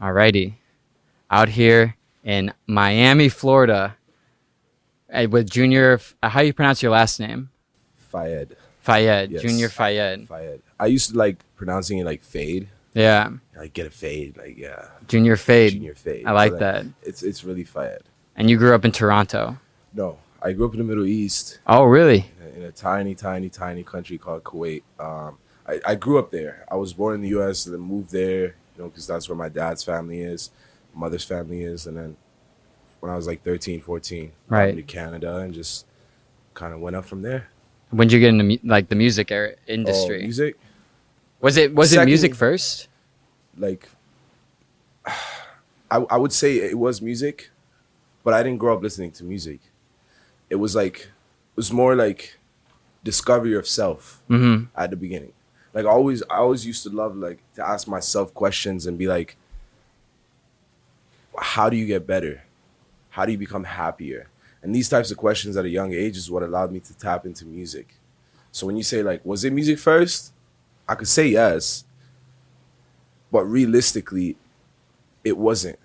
Alrighty. Out here in Miami, Florida, eh, with Junior. uh, How you pronounce your last name? Fayed. Fayed. Yes. Junior Fayed. Fayed. I used to like pronouncing it like fade. Yeah. Like get a fade. Like yeah. Junior Fade. Junior fade. I like So that. It's it's really Fayed. And you grew up in Toronto. No, I grew up in the Middle East Oh, really? in a, in a tiny, tiny, tiny country called Kuwait. Um, I, I grew up there. I was born in the U.S. and then moved there, you know, because that's where my dad's family is, my mother's family is, and then when I was like 13, 14, I Right. moved to Canada and just kind of went up from there. When did you get into like the music era, Oh, industry? music, was it was it music first? like, I, I would say it was music, but I didn't grow up listening to music. It was like, it was more like discovery of self. Mm-hmm. at the beginning. Like always I always used to love like to ask myself questions and be like how do you get better? How do you become happier? And these types of questions at a young age is what allowed me to tap into music. So when you say like was it music first? I could say yes. But realistically it wasn't.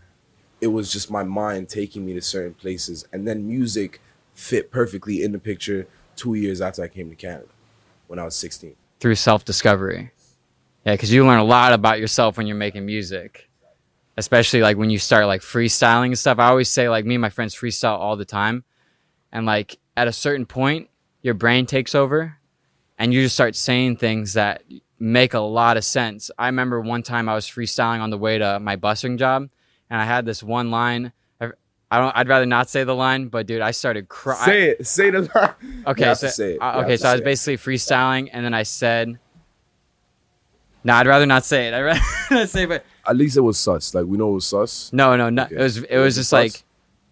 It was just my mind taking me to certain places and then music fit perfectly in the picture 2 years after I came to Canada when I was 16. Through self discovery. Yeah, because you learn a lot about yourself when you're making music, especially like when you start like freestyling and stuff. I always say like me and my friends freestyle all the time, and like at a certain point, your brain takes over, and you just start saying things that make a lot of sense. I remember one time I was freestyling on the way to my busing job, and I had this one line. I, don't. I'd rather not say the line, but dude, I started crying. Say it. Say the line. Okay, so say it. uh, okay, so I was basically freestyling, and then I said, "No, I'd rather not say it. I'd rather not say, it, but At least it was sus. Like we know it was sus. no, no, no. Okay. It was it It was was just sus? like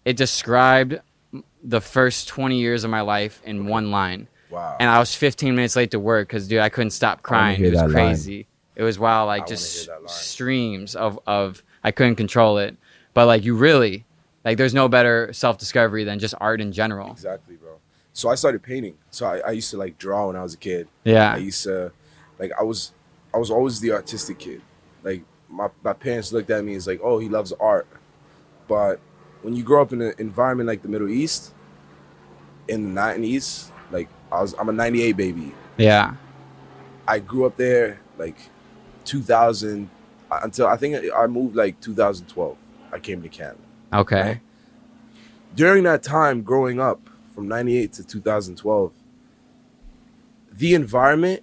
it described the first twenty years of my life in one line, Wow. and I was fifteen minutes late to work because dude, I couldn't stop crying. It was that line. crazy. It was wild, like I just hear that line. streams of of I couldn't control it, but like you really like there's no better self discovery than just art in general. exactly, bro. So I started painting. So I, I used to like draw when I was a kid. Yeah. I used to, like, I was, I was always the artistic kid. Like my my parents looked at me as like, oh, he loves art. But when you grow up in an environment like the Middle East, in the nineties, like I was, I'm a '98 baby. yeah, I grew up there like 2000 until I think I moved like 2012. I came to Canada. Okay. During that time growing up from 98 to 2012, the environment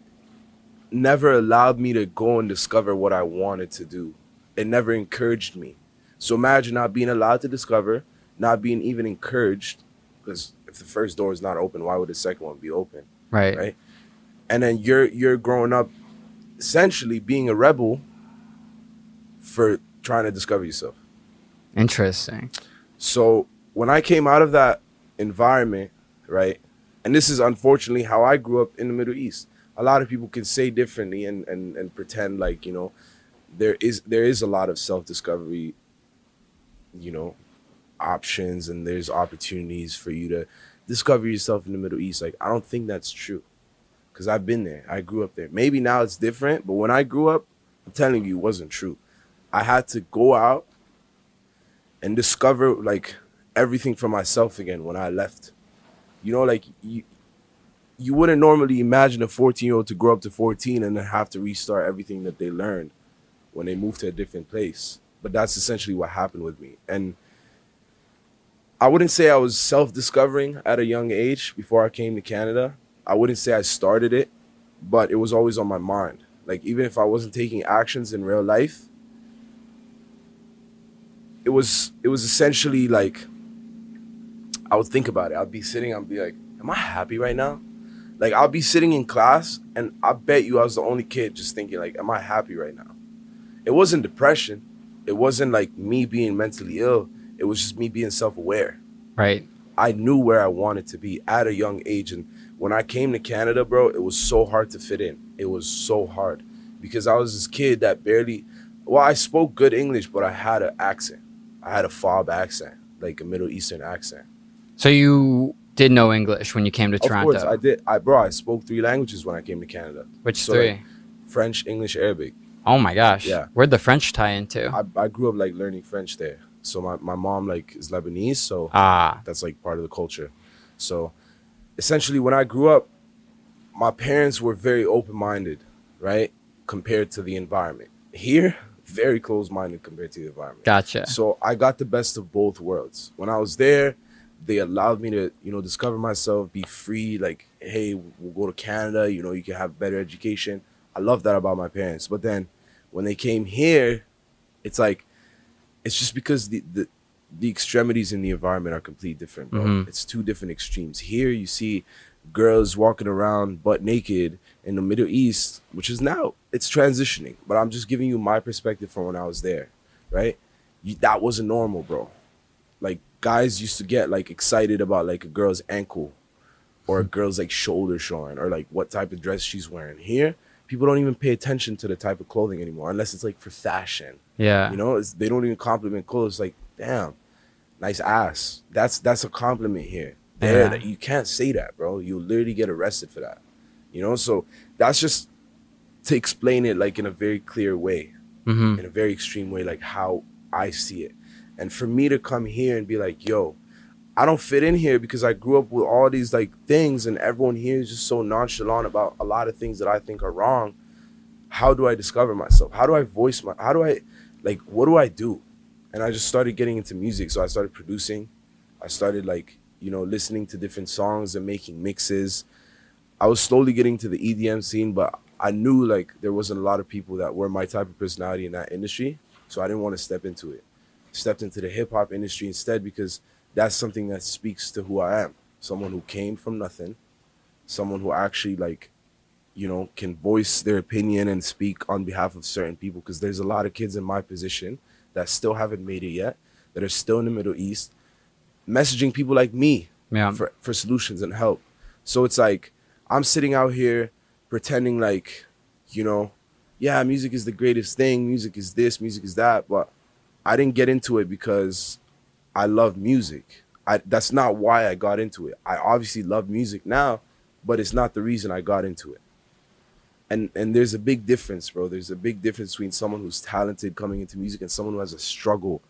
never allowed me to go and discover what I wanted to do. It never encouraged me. So imagine not being allowed to discover, not being even encouraged because if the first door is not open, why would the second one be open? right, right? And then you're you're growing up essentially being a rebel for trying to discover yourself. Interesting. So when I came out of that environment, right, and this is unfortunately how I grew up in the Middle East. A lot of people can say differently and and, and pretend like you know there is there is a lot of self discovery, you know, options and there's opportunities for you to discover yourself in the Middle East. Like I don't think that's true, because I've been there. I grew up there. Maybe now it's different, but when I grew up, I'm telling you, it wasn't true. I had to go out and discover like everything for myself again when I left. You know, like you you wouldn't normally imagine a 14 year old to grow up to 14 and then have to restart everything that they learned when they moved to a different place. But that's essentially what happened with me. And I wouldn't say I was self discovering at a young age before I came to Canada. I wouldn't say I started it, but it was always on my mind. Like, even if I wasn't taking actions in real life, it was it was essentially like I would think about it. I'd be sitting, I'd be like, Am I happy right now? Like I'll be sitting in class and I bet you I was the only kid just thinking like, Am I happy right now? It wasn't depression. It wasn't like me being mentally ill. It was just me being self-aware. Right. I knew where I wanted to be at a young age. And when I came to Canada, bro, it was so hard to fit in. It was so hard because I was this kid that barely, well, I spoke good English, but I had an accent. I had a fob accent, like a Middle Eastern accent. So you did know English when you came to Of Toronto. course, I did. I bro, I spoke three languages when I came to Canada: Which So, three? like, French, English, Arabic. Oh my gosh. Yeah. Where'd the French tie into? I, I grew up like learning French there. So my, my mom like is Lebanese, so Ah, that's like part of the culture. So essentially when I grew up, my parents were very open minded, right? Compared to the environment. Here, very closed minded compared to the environment. gotcha. So I got the best of both worlds. When I was there, they allowed me to, you know, discover myself, be free. Like, hey, we'll go to Canada. You know, you can have better education. I love that about my parents. But then, when they came here, it's like, it's just because the the, the extremities in the environment are completely different. Mhm. It's two different extremes. Here, you see girls walking around butt naked in the Middle East, which is now it's transitioning. But I'm just giving you my perspective from when I was there, right? You, that wasn't normal, bro. Like guys used to get like excited about like a girl's ankle or a hmm. girl's like shoulder showing or like what type of dress she's wearing. Here, people don't even pay attention to the type of clothing anymore unless it's like for fashion. Yeah. You know, it's, they don't even compliment clothes. Like, damn, nice ass. That's that's a compliment here. There, Yeah. you can't say that, bro. You'll literally get arrested for that. You know, so that's just to explain it like in a very clear way, hmm in a very extreme way, like how I see it. And for me to come here and be like, yo, I don't fit in here because I grew up with all these like things, and everyone here is just so nonchalant about a lot of things that I think are wrong. How do I discover myself? How do I voice my? How do I, like, what do I do? And I just started getting into music, so I started producing. I started like you know listening to different songs and making mixes. I was slowly getting to the EDM scene, but I knew like there wasn't a lot of people that were my type of personality in that industry, so I didn't want to step into it. Stepped into the hip hop industry instead because that's something that speaks to who I am. Someone who came from nothing, someone who actually like, you know, can voice their opinion and speak on behalf of certain people. Because there's a lot of kids in my position that still haven't made it yet, that are still in the Middle East, messaging people like me Yeah. for, for solutions and help. So it's like I'm sitting out here pretending like, you know, yeah, music is the greatest thing, music is this, music is that, but I didn't get into it because I love music. I that's not why I got into it. I obviously love music now, but it's not the reason I got into it. And and there's a big difference, bro. There's a big difference between someone who's talented coming into music and someone who has a struggle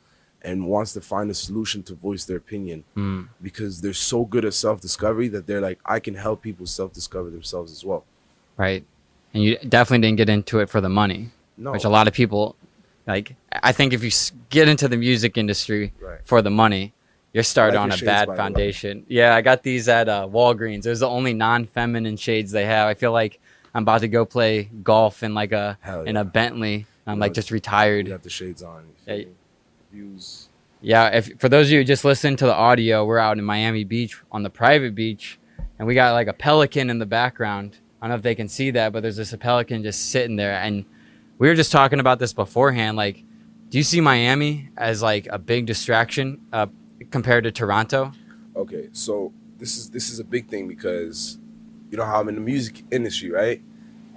and wants to find a solution to voice their opinion Mm. because they're so good at self discovery that they're like, I can help people self discover themselves as well. Right. And you definitely didn't get into it for the money, No, which a lot of people like. I think if you get into the music industry right. for the money, you're started on a bad foundation. Yeah, I got these at uh, Walgreens. Those are the only non-feminine shades they have. I feel like I'm about to go play golf in like a Hell in a Bentley. I'm You like know, just retired. You got the shades on. Views. Yeah, if for those of you who just listen to the audio, we're out in Miami Beach on the private beach, and we got like a pelican in the background. I don't know if they can see that, but there's this a pelican just sitting there, and we were just talking about this beforehand. Like, do you see Miami as like a big distraction uh, compared to Toronto? Okay, so this is this is a big thing because you know how I'm in the music industry, right?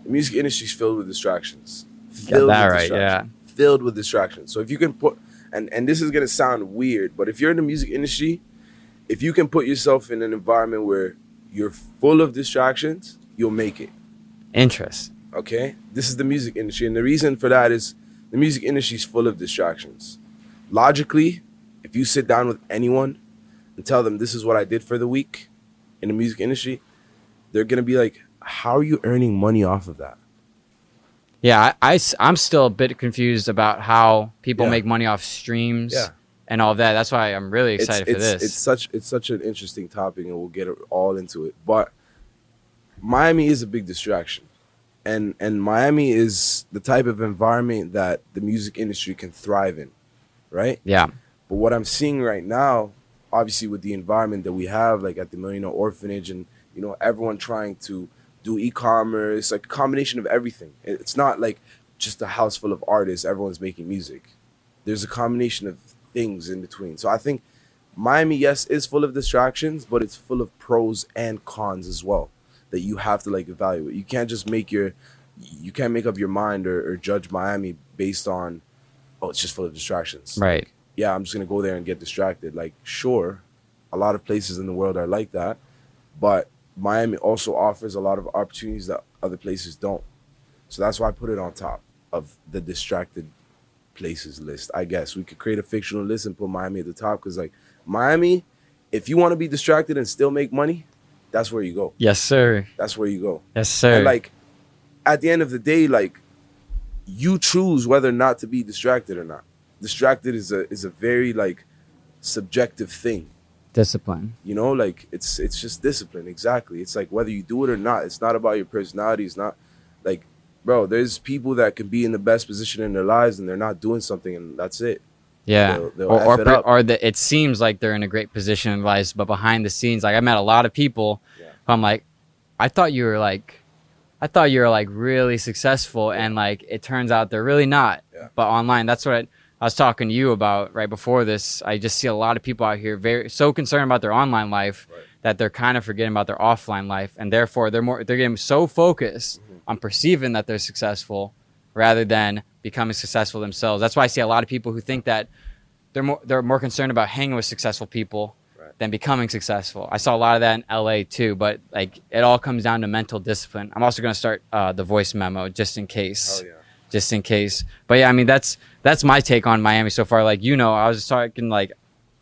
The music industry is filled with distractions. Filled that with right, yeah. distractions. Filled with distractions. So if you can put and and this is gonna sound weird, but if you're in the music industry, if you can put yourself in an environment where you're full of distractions, you'll make it. Interest. Okay? This is the music industry. And the reason for that is the music industry is full of distractions. Logically, if you sit down with anyone and tell them this is what I did for the week in the music industry, they're going to be like, how are you earning money off of that? Yeah, I, I, am still a bit confused about how people Yeah. make money off streams Yeah. and all that. That's why I'm really excited it's, for it's, this. It's such it's such an interesting topic, and we'll get all into it. But Miami is a big distraction, and and Miami is the type of environment that the music industry can thrive in, right? yeah, But what I'm seeing right now, obviously with the environment that we have, like at the Millionaire Orphanage, and you know everyone trying to do e-commerce, like a combination of everything. It's not like just a house full of artists. Everyone's making music. There's a combination of things in between. So I think Miami, yes, is full of distractions, but it's full of pros and cons as well that you have to like evaluate. You can't just make your, you can't make up your mind or, or judge Miami based on, oh, it's just full of distractions right. yeah, I'm just gonna go there and get distracted. Like, sure, a lot of places in the world are like that, but Miami also offers a lot of opportunities that other places don't. So that's why I put it on top. of the distracted places list. I guess we could create a fictional list and put Miami at the top because like Miami, if you want to be distracted and still make money, that's where you go. Yes, sir. That's where you go. Yes, sir. And like at the end of the day, like you choose whether or not to be distracted or not. Distracted is a is a very like subjective thing. Discipline. You know, like it's it's just discipline. Exactly. It's like whether you do it or not. It's not about your personality. It's not like, bro. There's people that can be in the best position in their lives and they're not doing something, and that's it. Yeah. They'll- they'll or or, it or the, it seems like they're in a great position in life, but behind the scenes, like I met a lot of people Yeah. who I'm like, I thought you were like, I thought you were like really successful, and like it turns out they're really not. Yeah. But online, that's what I, I was talking to you about right before this. I just see a lot of people out here very so concerned about their online life Right. that they're kind of forgetting about their offline life, and therefore they're more they're getting so focused Mm-hmm. on perceiving that they're successful rather than becoming successful themselves. That's why I see a lot of people who think that they're more they're more concerned about hanging with successful people Right. than becoming successful. I saw a lot of that in LA too, but like it all comes down to mental discipline. I'm also going to start uh, the voice memo just in case, Oh yeah. just in case. But yeah, I mean that's that's my take on Miami so far. Like you know, I was just talking like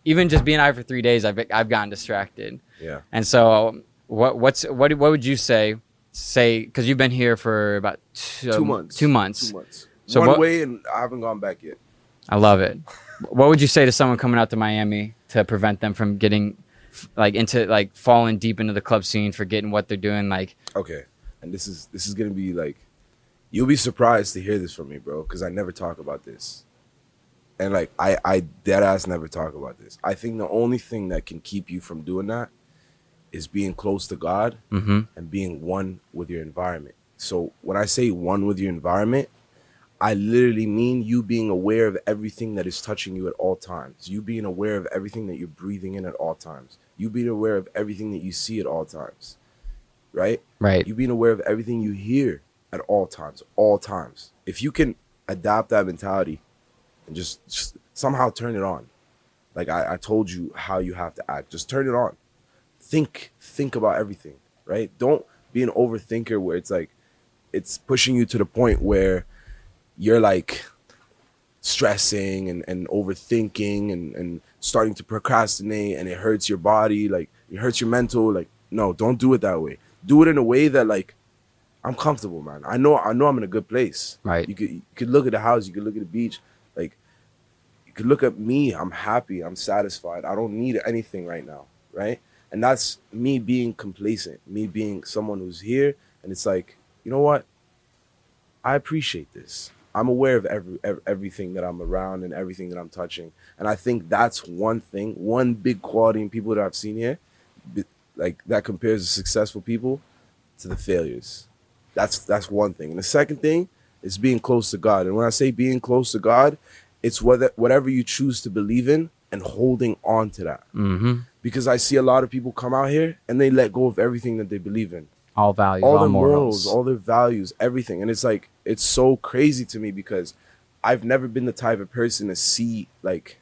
even just being out for three days, I've I've gotten distracted. Yeah. And so what what's what what would you say? Say because you've been here for about two, Two months. Two months. Two months. So One what- way, and I haven't gone back yet. I love it. what would you say to someone coming out to Miami to prevent them from getting like into like falling deep into the club scene, forgetting what they're doing? Like, Okay. And this is this is gonna be like, you'll be surprised to hear this from me, bro, because I never talk about this. And like I I dead ass never talk about this. I think the only thing that can keep you from doing that is being close to God mm-hmm, and being one with your environment. So when I say one with your environment, I literally mean you being aware of everything that is touching you at all times. You being aware of everything that you're breathing in at all times. You being aware of everything that you see at all times. Right? right, You being aware of everything you hear at all times, all times. If you can adapt that mentality and just, just somehow turn it on. Like I, I told you how you have to act. Just turn it on. Think, think about everything, right? Don't be an overthinker where it's like it's pushing you to the point where you're like stressing and, and overthinking and, and starting to procrastinate and it hurts your body, like it hurts your mental. Like, no, don't do it that way. Do it in a way that like I'm comfortable, man. I know I know I'm in a good place. right. You could you could look at the house, you could look at the beach, like you could look at me. I'm happy. I'm satisfied. I don't need anything right now, right? And that's me being complacent, me being someone who's here, and it's like, you know what? I appreciate this. I'm aware of every, ev- everything that I'm around and everything that I'm touching, and I think that's one thing, one big quality in people that I've seen here, like that compares the successful people to the failures. That's that's one thing. And the second thing is being close to God. And when I say being close to God, it's whether whatever you choose to believe in and holding on to that. Mm-hmm. Because I see a lot of people come out here and they let go of everything that they believe in. All values, all all, their morals. morals, all their values, everything. And it's like it's so crazy to me because I've never been the type of person to see like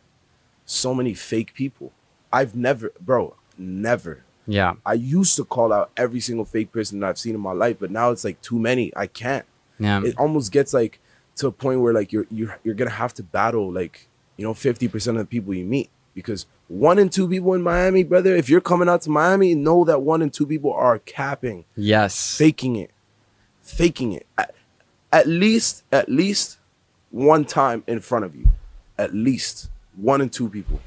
so many fake people. I've never, bro, never. Yeah, I used to call out every single fake person that I've seen in my life, but now it's like too many. I can't. yeah, It almost gets like to a point where like you're you're you're gonna have to battle like you know fifty percent of the people you meet because one in two people in Miami, brother. If you're coming out to Miami, know that one in two people are capping, yes, faking it, faking it. At, at least at least one time in front of you, at least one in two people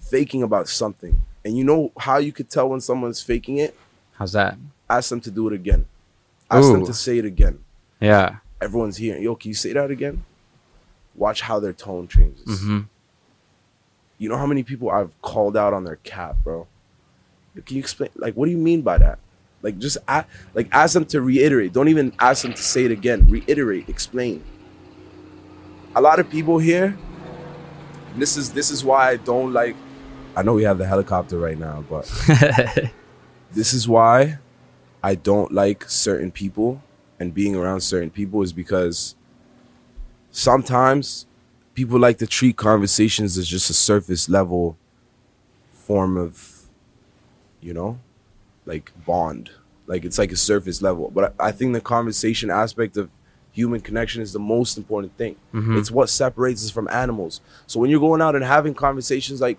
faking about something. And you know how you could tell when someone's faking it? How's that? ask them to do it again. Ask them to say it again. Yeah, Everyone's here. Yo, can you say that again? Watch how their tone changes. mm-hmm. You know how many people I've called out on their cap, bro? Can you explain? Like, what do you mean by that? Like, just a like ask them to reiterate. Don't even ask them to say it again. Reiterate. Explain. A lot of people here. This is this is why I don't like. I know we have the helicopter right now, but this is why I don't like certain people and being around certain people is because sometimes people like to treat conversations as just a surface level form of, you know, like bond. Like it's like a surface level. But I I think the conversation aspect of human connection is the most important thing. Mhm. It's what separates us from animals. So when you're going out and having conversations like,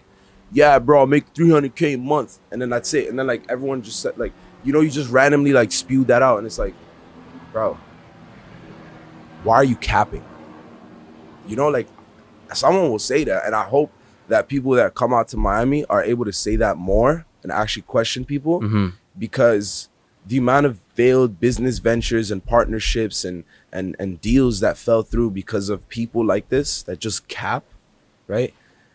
"Yeah, bro, I make 300k a month," and then that's it, and then like everyone just said like, you know, you just randomly like spewed that out, and it's like, bro, why are you capping? You know, like someone will say that, and I hope that people that come out to Miami are able to say that more and actually question people Mhm. because the amount of failed business ventures and partnerships and and and deals that fell through because of people like this that just cap, right?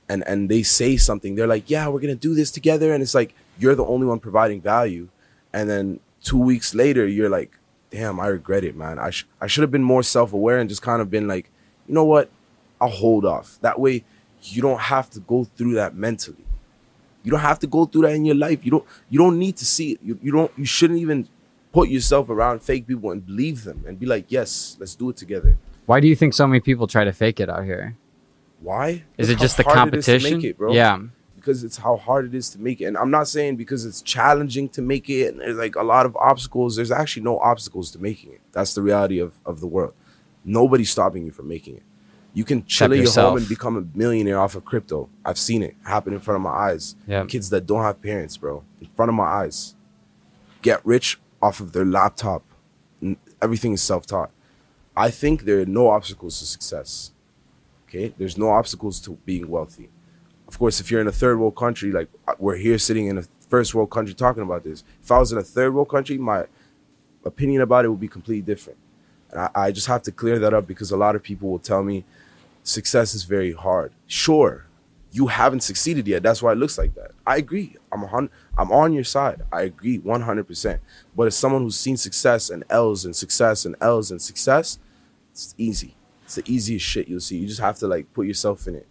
And and they say something, they're like, "Yeah, we're gonna do this together," and it's like you're the only one providing value, and then two weeks later, you're like, "Damn, I regret it, man. I sh- I should have been more self aware and just kind of been like, you know what? I'll hold off. That way, you don't have to go through that mentally." You don't have to go through that in your life. You don't you don't need to see it. You, you don't you shouldn't even put yourself around fake people and believe them and be like, "Yes, let's do it together." Why do you think so many people try to fake it out here? Why? Is Look it just the hard it is competition? it. Yeah. Because it's how hard it is to make it. And I'm not saying because it's challenging to make it and there's like a lot of obstacles. There's actually no obstacles to making it. That's the reality of, of the world. Nobody's stopping you from making it. You can chill at your yourself. home and become a millionaire off of crypto. I've seen it happen in front of my eyes. Yeah. Kids that don't have parents, bro, in front of my eyes, get rich off of their laptop. Everything is self taught. I think there are no obstacles to success. Okay, there's no obstacles to being wealthy. Of course, if you're in a third world country, like uh, we're here sitting in a first world country talking about this. If I was in a third world country, my opinion about it would be completely different. And I, I just have to clear that up because a lot of people will tell me success is very hard. Sure, you haven't succeeded yet. That's why it looks like that. I agree. I'm hun- I'm on your side. I agree 100%. But as someone who's seen success and L's and success and L's and success, it's easy. It's the easiest shit you'll see. You just have to like put yourself in it.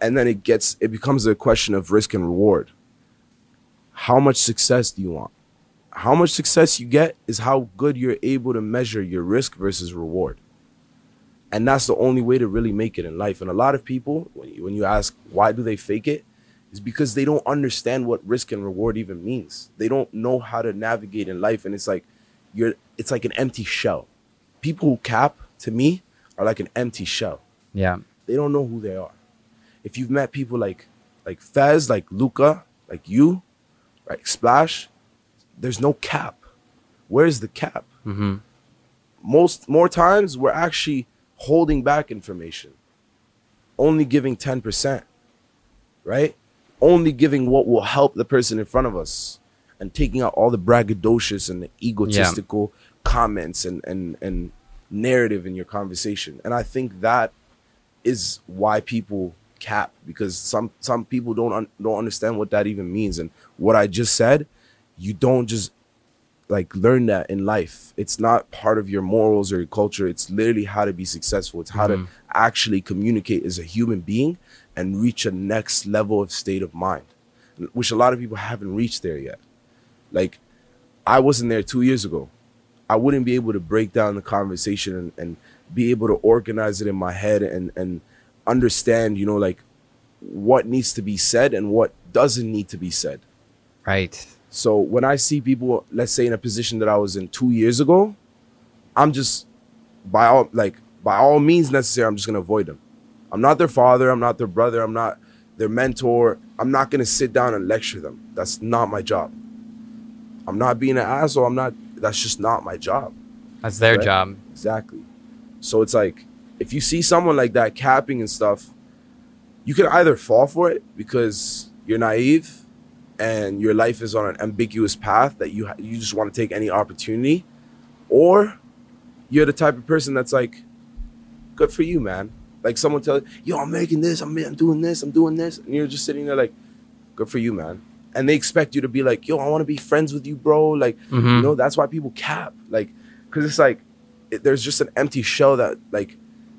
And then it gets it becomes a question of risk and reward. How much success do you want? How much success you get is how good you're able to measure your risk versus reward. And that's the only way to really make it in life. And a lot of people, when you, ask why do they fake it, is because they don't understand what risk and reward even means. They don't know how to navigate in life, and it's like you're it's like an empty shell. People who cap to me are like an empty shell. Yeah. They don't know who they are. If you've met people like like Fez, like Luca, like you, like Splash, there's no cap. Where's the cap? Mm-hmm. most more times we're actually holding back information only giving 10% right only giving what will help the person in front of us and taking out all the braggadocious and the egotistical comments and, and and narrative in your conversation and i think that is why people cap because some some people don't un, don't understand what that even means and what i just said you don't just like learn that in life. It's not part of your morals or your culture. It's literally how to be successful. It's how to mm-hmm. actually communicate as a human being and reach a next level of state of mind, which a lot of people haven't reached there yet. Like I wasn't there two years ago. I wouldn't be able to break down the conversation and, and be able to organize it in my head and and understand, you know, like what needs to be said and what doesn't need to be said. Right. So when I see people, let's say in a position that I was in two years ago, I'm just by all like by all means necessary, I'm just gonna avoid them. I'm not their father, I'm not their brother, I'm not their mentor. I'm not gonna sit down and lecture them. That's not my job. I'm not being an asshole. I'm not that's just not my job. That's their Right. job. Exactly. So it's like if you see someone like that capping and stuff, you can either fall for it because you're naive and your life is on an ambiguous path that you ha- you just want to take any opportunity, or you're the type of person that's like, good for you, man. Like someone tell you, yo, I'm making this, I'm, I'm doing this, I'm doing this, and you're just sitting there like, good for you, man. And they expect you to be like, yo, I want to be friends with you, bro. Like, you Mhm. know, that's why people cap. Like, because it's like, it, there's just an empty shell that, like,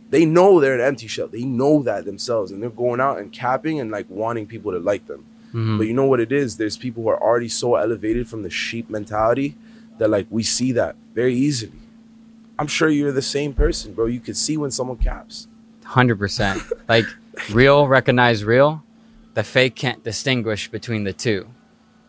they know they're an empty shell. They know that themselves, and they're going out and capping and like wanting people to like them. Mhm. But you know what it is? There's people who are already so elevated from the sheep mentality that like we see that very easily. I'm sure you're the same person, bro. You could see when someone caps. Hundred percent. Like real, recognize real. The fake can't distinguish between the two.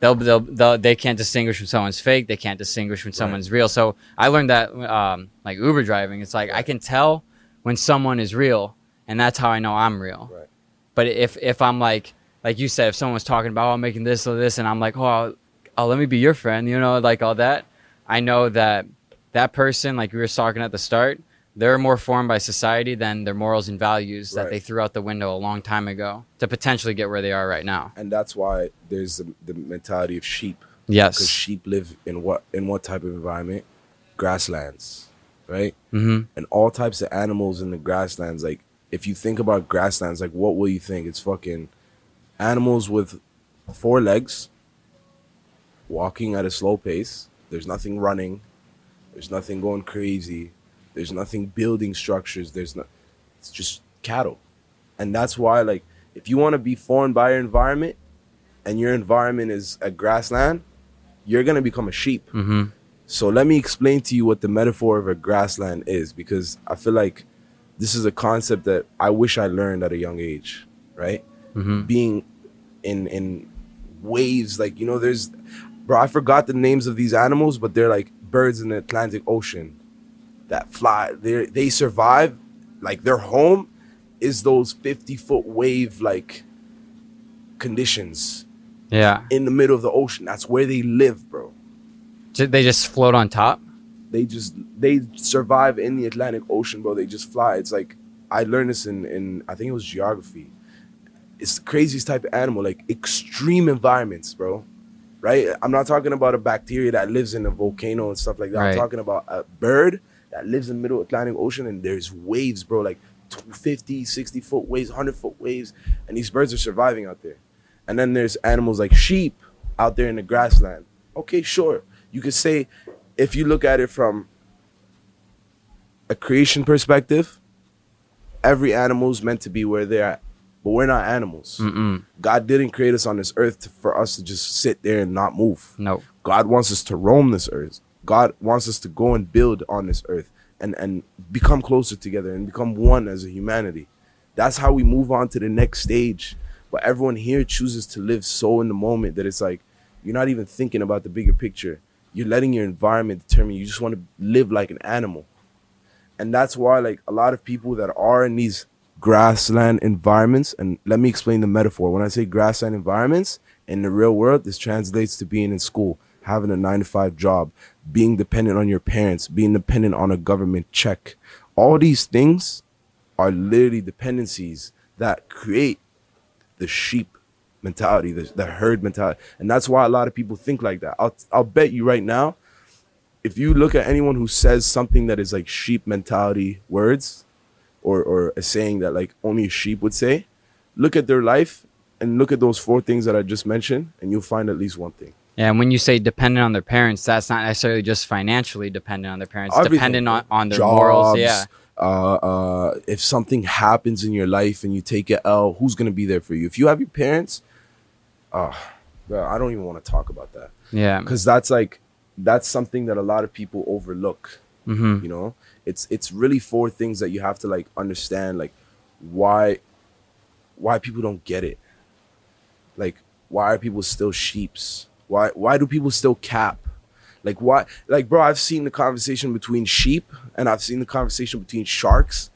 they'll, they'll, they'll they can't distinguish when someone's fake. They can't distinguish when someone's real. So I learned that um, like Uber driving. It's like I can tell when someone is real, and that's how I know I'm real. Right. But if if I'm like like you said, if someone's talking about oh, I'm making this or this, and I'm like, oh, I'll, oh, let me be your friend, you know, like all that, I know that that person, like we were talking at the start, they're more formed by society than their morals and values that they threw out the window a long time ago to potentially get where they are right now. And that's why there's the, the mentality of sheep. Yes, because sheep live in what in what type of environment? Grasslands, right? hmm And all types of animals in the grasslands. Like if you think about grasslands, like what will you think? It's fucking animals with four legs, walking at a slow pace. There's nothing running. There's nothing going crazy. There's nothing building structures. There's no. It's just cattle, and that's why like if you want to be formed by your environment, and your environment is a grassland, you're gonna become a sheep. hmm So let me explain to you what the metaphor of a grassland is because I feel like this is a concept that I wish I learned at a young age, right? hmm Being in in waves like you know there's bro I forgot the names of these animals but they're like birds in the Atlantic Ocean that fly they they survive like their home is those 50 foot wave like conditions Yeah. in the middle of the ocean that's where they live bro They just float on top. they just they survive in the Atlantic Ocean, bro. They just fly. It's like I learned this in in I think it was geography. It's the craziest type of animal, like extreme environments, bro. Right? I'm not talking about a bacteria that lives in a volcano and stuff like that. Right. I'm talking about a bird that lives in the middle Atlantic Ocean and there's waves, bro, like 50, 60 foot waves, 100 foot waves, and these birds are surviving out there. And then there's animals like sheep out there in the grassland. Okay, sure. You could say if you look at it from a creation perspective, every animal is meant to be where they're at. But we're not animals. Mm-mm. God didn't create us on this earth to, for us to just sit there and not move. No. God wants us to roam this earth. God wants us to go and build on this earth and, and become closer together and become one as a humanity. That's how we move on to the next stage. But everyone here chooses to live so in the moment that it's like you're not even thinking about the bigger picture. You're letting your environment determine you just want to live like an animal. And that's why like a lot of people that are in these grassland environments and let me explain the metaphor. When I say grassland environments in the real world, this translates to being in school, having a 9 to 5 job, being dependent on your parents, being dependent on a government check. All these things are literally dependencies that create the sheep mentality, the, the herd mentality. And that's why a lot of people think like that. I'll, I'll bet you right now, if you look at anyone who says something that is like sheep mentality words or, or a saying that like only a sheep would say, look at their life and look at those four things that I just mentioned, and you'll find at least one thing. Yeah, and when you say dependent on their parents, that's not necessarily just financially dependent on their parents. Everything. dependent on, on their morals. Yeah. Uh, uh, if something happens in your life and you take it L, who's gonna be there for you? If you have your parents, uh, bro, I don't even want to talk about that. Yeah. because that's like that's something that a lot of people overlook hmm you know it's it's really four things that you have to like understand like why why people don't get it like why are people still sheeps why why do people still cap? Like why like bro i've seen the conversation between sheep and i've seen the conversation between sharks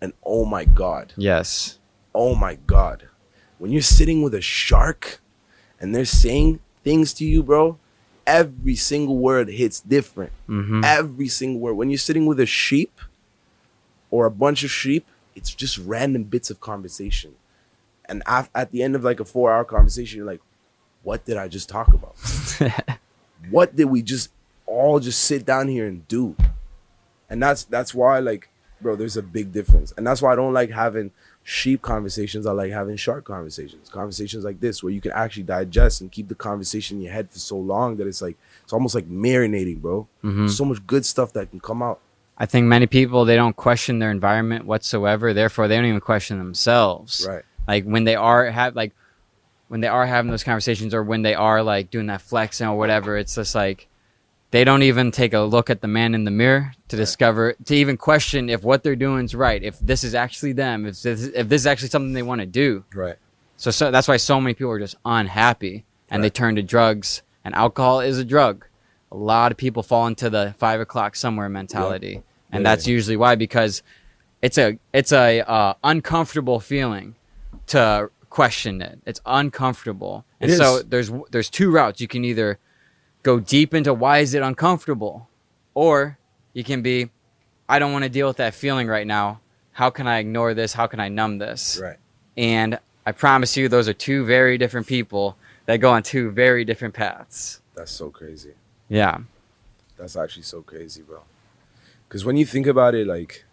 and oh my god. Yes. oh my god. When you're sitting with a shark and they're saying things to you bro every single word hits different. Hmm every single word. When you're sitting with a sheep or a bunch of sheep it's just random bits of conversation. And af- at the end of like a four hour conversation you're like what did i just talk about? What did we just all just sit down here and do? And that's that's why like bro there's a big difference. And that's why i don't like having sheep conversations. I like having shark conversations. Conversations like this where you can actually digest and keep the conversation in your head for so long that it's like it's almost like marinating bro. Hmm so much good stuff that can come out. I think many people they don't question their environment whatsoever. Therefore, they don't even question themselves. right. Like when they are have like when they are having those conversations or when they are like doing that flexing or whatever, it's just like they don't even take a look at the man in the mirror to discover to even question if what they're doing is right, if this is actually them, if this, if this is actually something they want to do. right So, so that's why so many people are just unhappy. and they turn to drugs. And alcohol is a drug. A lot of people fall into the five o'clock somewhere mentality, and Yeah, that's yeah. usually why because it's a it's a uh, uncomfortable feeling to question it. It's uncomfortable, It and so there's there's two routes. You can either go deep into why is it uncomfortable, or you can be, I don't want to deal with that feeling right now. How can I ignore this? How can I numb this? Right. And I promise you, those are two very different people that go on two very different paths. That's so crazy. Yeah. That's actually so crazy, bro. Because when you think about it, like,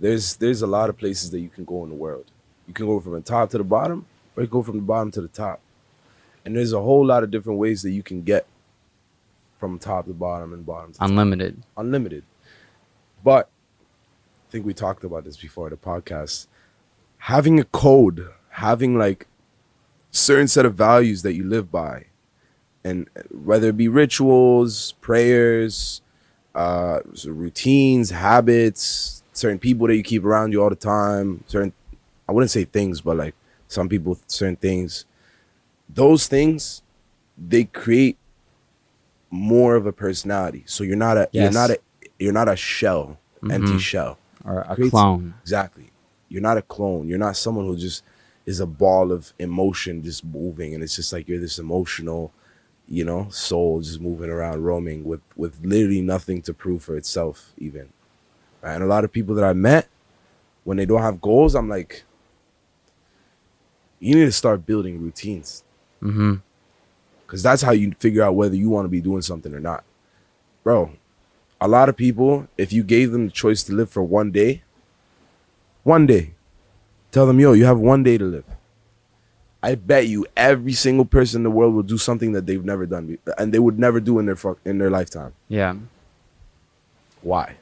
there's there's a lot of places that you can go in the world. You can go from the top to the bottom, or you go from the bottom to the top. And there's a whole lot of different ways that you can get from top to bottom and bottom to top. Unlimited. unlimited. But I think we talked about this before the podcast. Having a code, having like certain set of values that you live by, and whether it be rituals, prayers, uh, so routines, habits, certain people that you keep around you all the time, certain I wouldn't say things, but like some people, certain things. Those things, they create more of a personality. So you're not a you're not a you're not a shell, empty Mhm. shell. Or a Creates- clone. Exactly. You're not a clone. You're not someone who just is a ball of emotion just moving and it's just like you're this emotional, you know, soul just moving around roaming with with literally nothing to prove for itself even. Right? And a lot of people that I met when they don't have goals, I'm like you need to start building routines Mm-hmm. because that's how you figure out whether you want to be doing something or not. Bro, a lot of people, if you gave them the choice to live for one day, one day, tell them, yo, you have one day to live. I bet you every single person in the world will do something that they've never done and they would never do in their fuck, in their lifetime. Yeah. Why?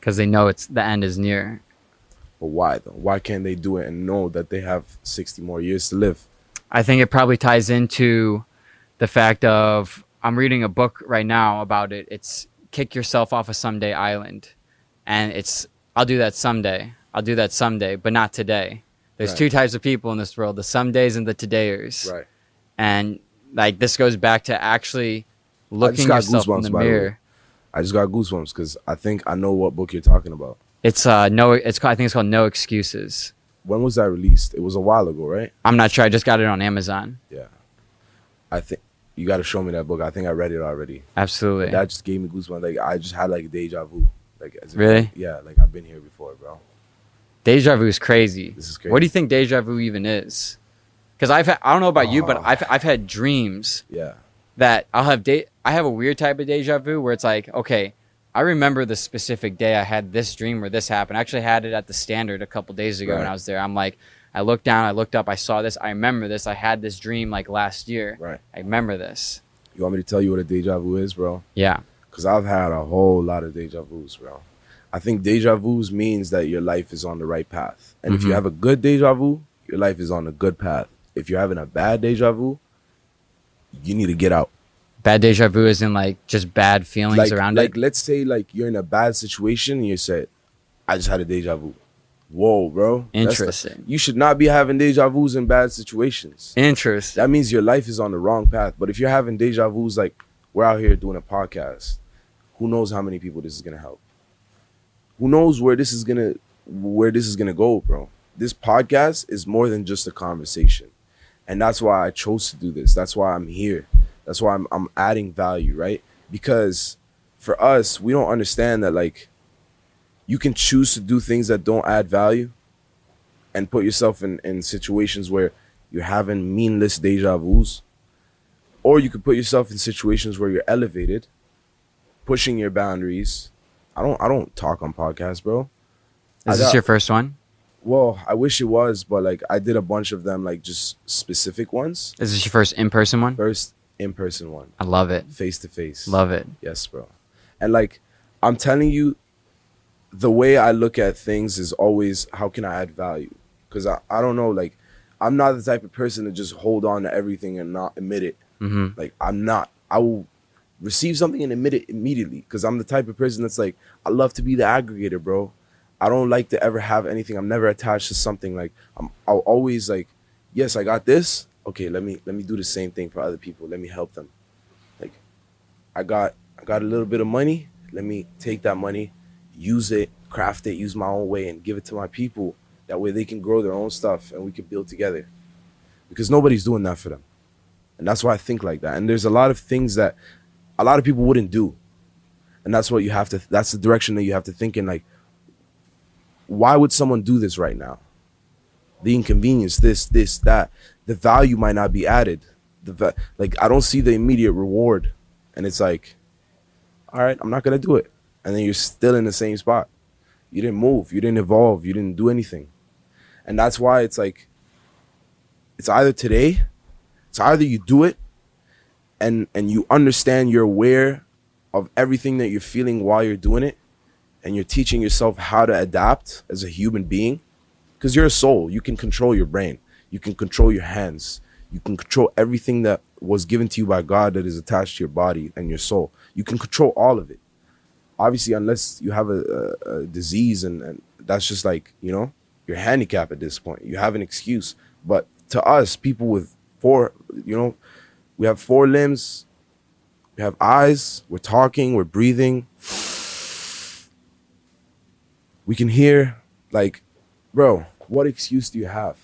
Because they know it's the end is near. But why though? Why can't they do it and know that they have 60 more years to live? I think it probably ties into the fact of I'm reading a book right now about it. It's kick yourself off a someday island, and it's I'll do that someday. I'll do that someday, but not today. There's Right. two types of people in this world: the somedays and the todayers. Right. And like this goes back to actually looking yourself in goosebumps, the by the mirror. I just got goosebumps because I think I know what book you're talking about. It's uh no, it's called, I think it's called No Excuses. When was that released? It was a while ago, right? I'm not sure. I just got it on Amazon. Yeah. I think you got to show me that book. I think I read it already. Absolutely. That just gave me goosebumps. Like I just had like deja vu. Like as if- Really? Yeah. Like I've been here before, bro. Deja vu is crazy. This is crazy. What do you think deja vu even is? Because I've had, I don't know about you, but Oh. I've I've had dreams Yeah. that I'll have de- I have a weird type of deja vu where it's like, okay, I remember the specific day I had this dream where this happened. I actually had it at the Standard a couple days ago when I was there. I'm like, I looked down, I looked up, I saw this, I remember this. I had this dream like last year. Right. I remember this. You want me to tell you what a deja vu is, bro? Yeah. Because I've had a whole lot of deja vus, bro. I think deja vus means that your life is on the right path. And if you Mhm. have a good deja vu, your life is on a good path. If you're having a bad deja vu, you need to get out. Bad deja vu is in like just bad feelings like, around like it. Like let's say like you're in a bad situation and you said, I just had a deja vu. Whoa, bro. Interesting. you should not be having deja vus in bad situations. Interesting. That means your life is on the wrong path. But if you're having deja vus, like we're out here doing a podcast, who knows how many people this is gonna help? Who knows where this is gonna where this is gonna go, bro? This podcast is more than just a conversation, and that's why I chose to do this. That's why I'm here. That's why I'm I'm adding value, right? Because for us, we don't understand that like you can choose to do things that don't add value and put yourself in, in situations where you're having meaningless deja vus. Or you could put yourself in situations where you're elevated, pushing your boundaries. I don't I don't talk on podcasts, bro. I Is this got- your first one? Well, I wish it was, but like I did a bunch of them, like just specific ones. Is this your first in person one? First in person one, I love it. face to face. Love it. Yes, bro. And like I'm telling you, the way I look at things is always how can I add value? Because I, I don't know, like I'm not the type of person to just hold on to everything and not admit it. hmm Like I'm not. I will receive something and admit it immediately because I'm the type of person that's like I love to be the aggregator, bro. I don't like to ever have anything. I'm never attached to something. Like I'm, I'll always like, yes, I got this, okay, let me let me do the same thing for other people. Let me help them. Like I got I got a little bit of money. Let me take that money, use it, craft it, use my own way, and give it to my people. That way they can grow their own stuff and we can build together. Because nobody's doing that for them. And that's why I think like that. And there's a lot of things that a lot of people wouldn't do. And that's what you have to that's the direction that you have to think in like why would someone do this right now? The inconvenience, this, this, that. The value might not be added. The va- like I don't see the immediate reward. And it's like, all right, I'm not gonna do it. And then you're still in the same spot. You didn't move, you didn't evolve, you didn't do anything. And that's why it's like it's either today, it's either you do it and and you understand you're aware of everything that you're feeling while you're doing it and you're teaching yourself how to adapt as a human being because you're a soul you can control your brain you can control your hands. You can control everything that was given to you by god that is attached to your body and your soul. You can control all of it. Obviously unless you have a, a, a disease and, and that's just like you know you're handicapped at this point. You have an excuse. But to us people with four you know we have four limbs. We have eyes. We're talking. We're breathing. We can hear like bro what excuse do you have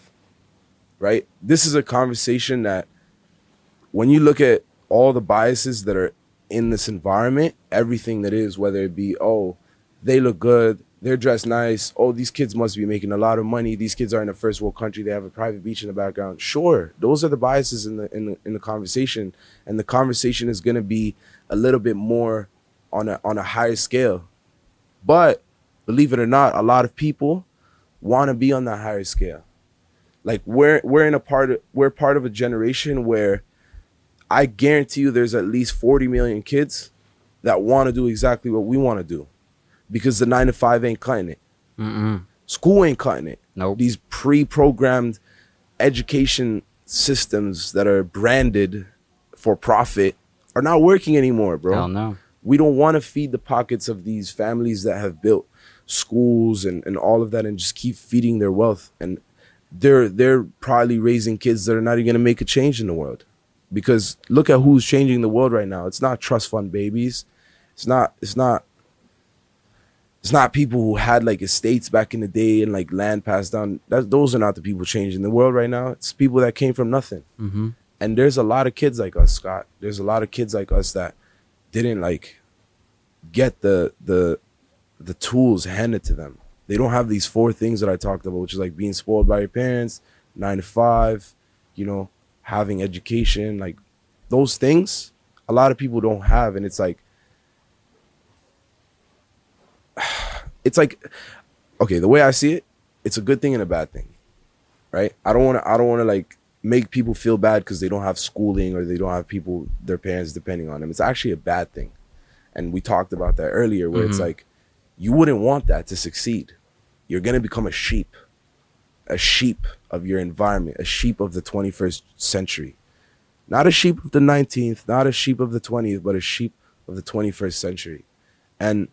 right? This is a conversation that when you look at all the biases that are in this environment everything that is whether it be oh they look good they're dressed nice oh these kids must be making a lot of money these kids are in a first world country they have a private beach in the background. Sure those are the biases in the in the, in the conversation and the conversation is going to be a little bit more on a on a higher scale. But believe it or not, a lot of people want to be on that higher scale. Like we're we're in a part of we're part of a generation where I guarantee you there's at least 40 million kids that want to do exactly what we want to do. Because the nine to five ain't cutting it. Mm-mm. School ain't cutting it. Nope. These pre-programmed education systems that are branded for profit are not working anymore, bro Hell no. we don't want to feed the pockets of these families that have built schools and, and all of that and just keep feeding their wealth and they're they're probably raising kids that are not even going to make a change in the world. Because look at who's changing the world right now. It's not trust fund babies. It's not it's not it's not people who had like estates back in the day and like land passed down. That, those are not the people changing the world right now. It's people that came from nothing. Mm-hmm. and there's a lot of kids like us scott. There's a lot of kids like us that didn't like get the the the tools handed to them they don't have these four things that i talked about which is like being spoiled by your parents nine to five you know having education like those things a lot of people don't have and it's like it's like okay the way i see it it's a good thing and a bad thing right? I don't want to i don't want to like make people feel bad because they don't have schooling or they don't have people their parents depending on them. It's actually a bad thing and we talked about that earlier where it's Mhm. like you wouldn't want that to succeed you're going to become a sheep a sheep of your environment a sheep of the 21st century. Not a sheep of the 19th not a sheep of the 20th but a sheep of the 21st century. And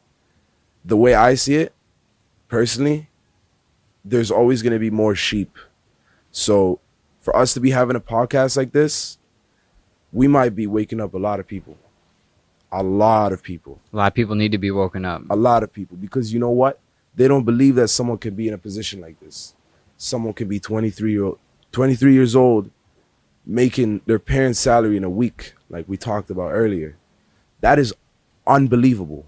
the way i see it personally there's always going to be more sheep. So for us to be having a podcast like this we might be waking up a lot of people. A lot of people. A lot of people need to be woken up. a lot of people. Because you know what they don't believe that someone can be in a position like this someone can be 23 year old 23 years old making their parents salary in a week like we talked about earlier that is unbelievable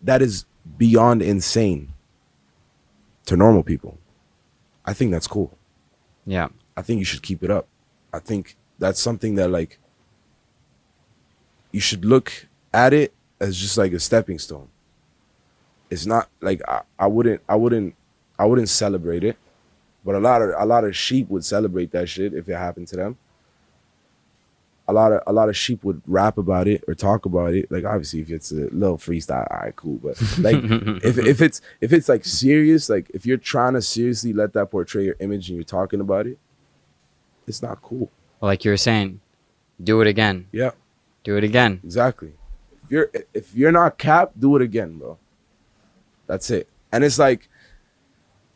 that is beyond insane to normal people i think that's cool Yeah. I think you should keep it up. I think that's something that like you should look at it as just like a stepping stone. It's not like I, I wouldn't I wouldn't I wouldn't celebrate it. But a lot of a lot of sheep would celebrate that shit if it happened to them. A lot of a lot of sheep would rap about it or talk about it. Like obviously if it's a little freestyle, all right, cool. But like if if it's if it's like serious, like if you're trying to seriously let that portray your image and you're talking about it, it's not cool. like you were saying, do it again. Yeah, Do it again. exactly. If you're if you're not capped, do it again, bro. That's it. And it's like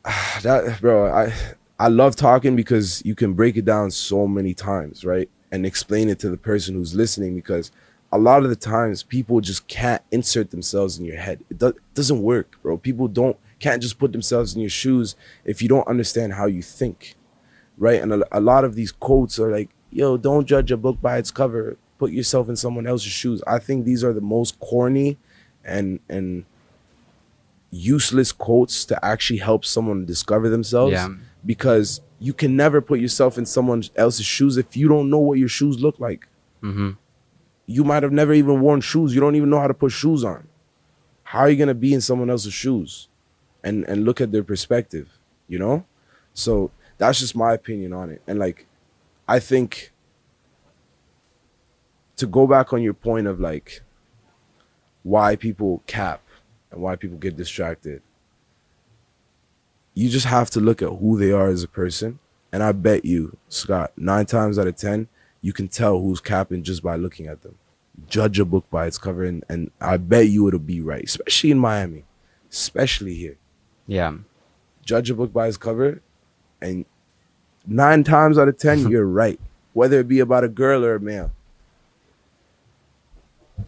that, bro. I I love talking because you can break it down so many times, right? And explain it to the person who's listening because a lot of the times people just can't insert themselves in your head. It do- doesn't work, bro. People don't can't just put themselves in your shoes if you don't understand how you think, right? And a, a lot of these quotes are like, "Yo, don't judge a book by its cover. Put yourself in someone else's shoes." I think these are the most corny and and useless quotes to actually help someone discover themselves Yeah. because you can never put yourself in someone else's shoes if you don't know what your shoes look like. Mm-hmm. You might have never even worn shoes. You don't even know how to put shoes on. How are you gonna be in someone else's shoes and and look at their perspective, you know? So that's just my opinion on it. And like I think to go back on your point of like why people cap and why people get distracted you just have to look at who they are as a person. And I bet you, Scott, nine times out of ten, you can tell who's capping just by looking at them. Judge a book by its cover, and, and I bet you it'll be right, especially in Miami, especially here. Yeah. Judge a book by its cover, and nine times out of ten, you're right, whether it be about a girl or a male.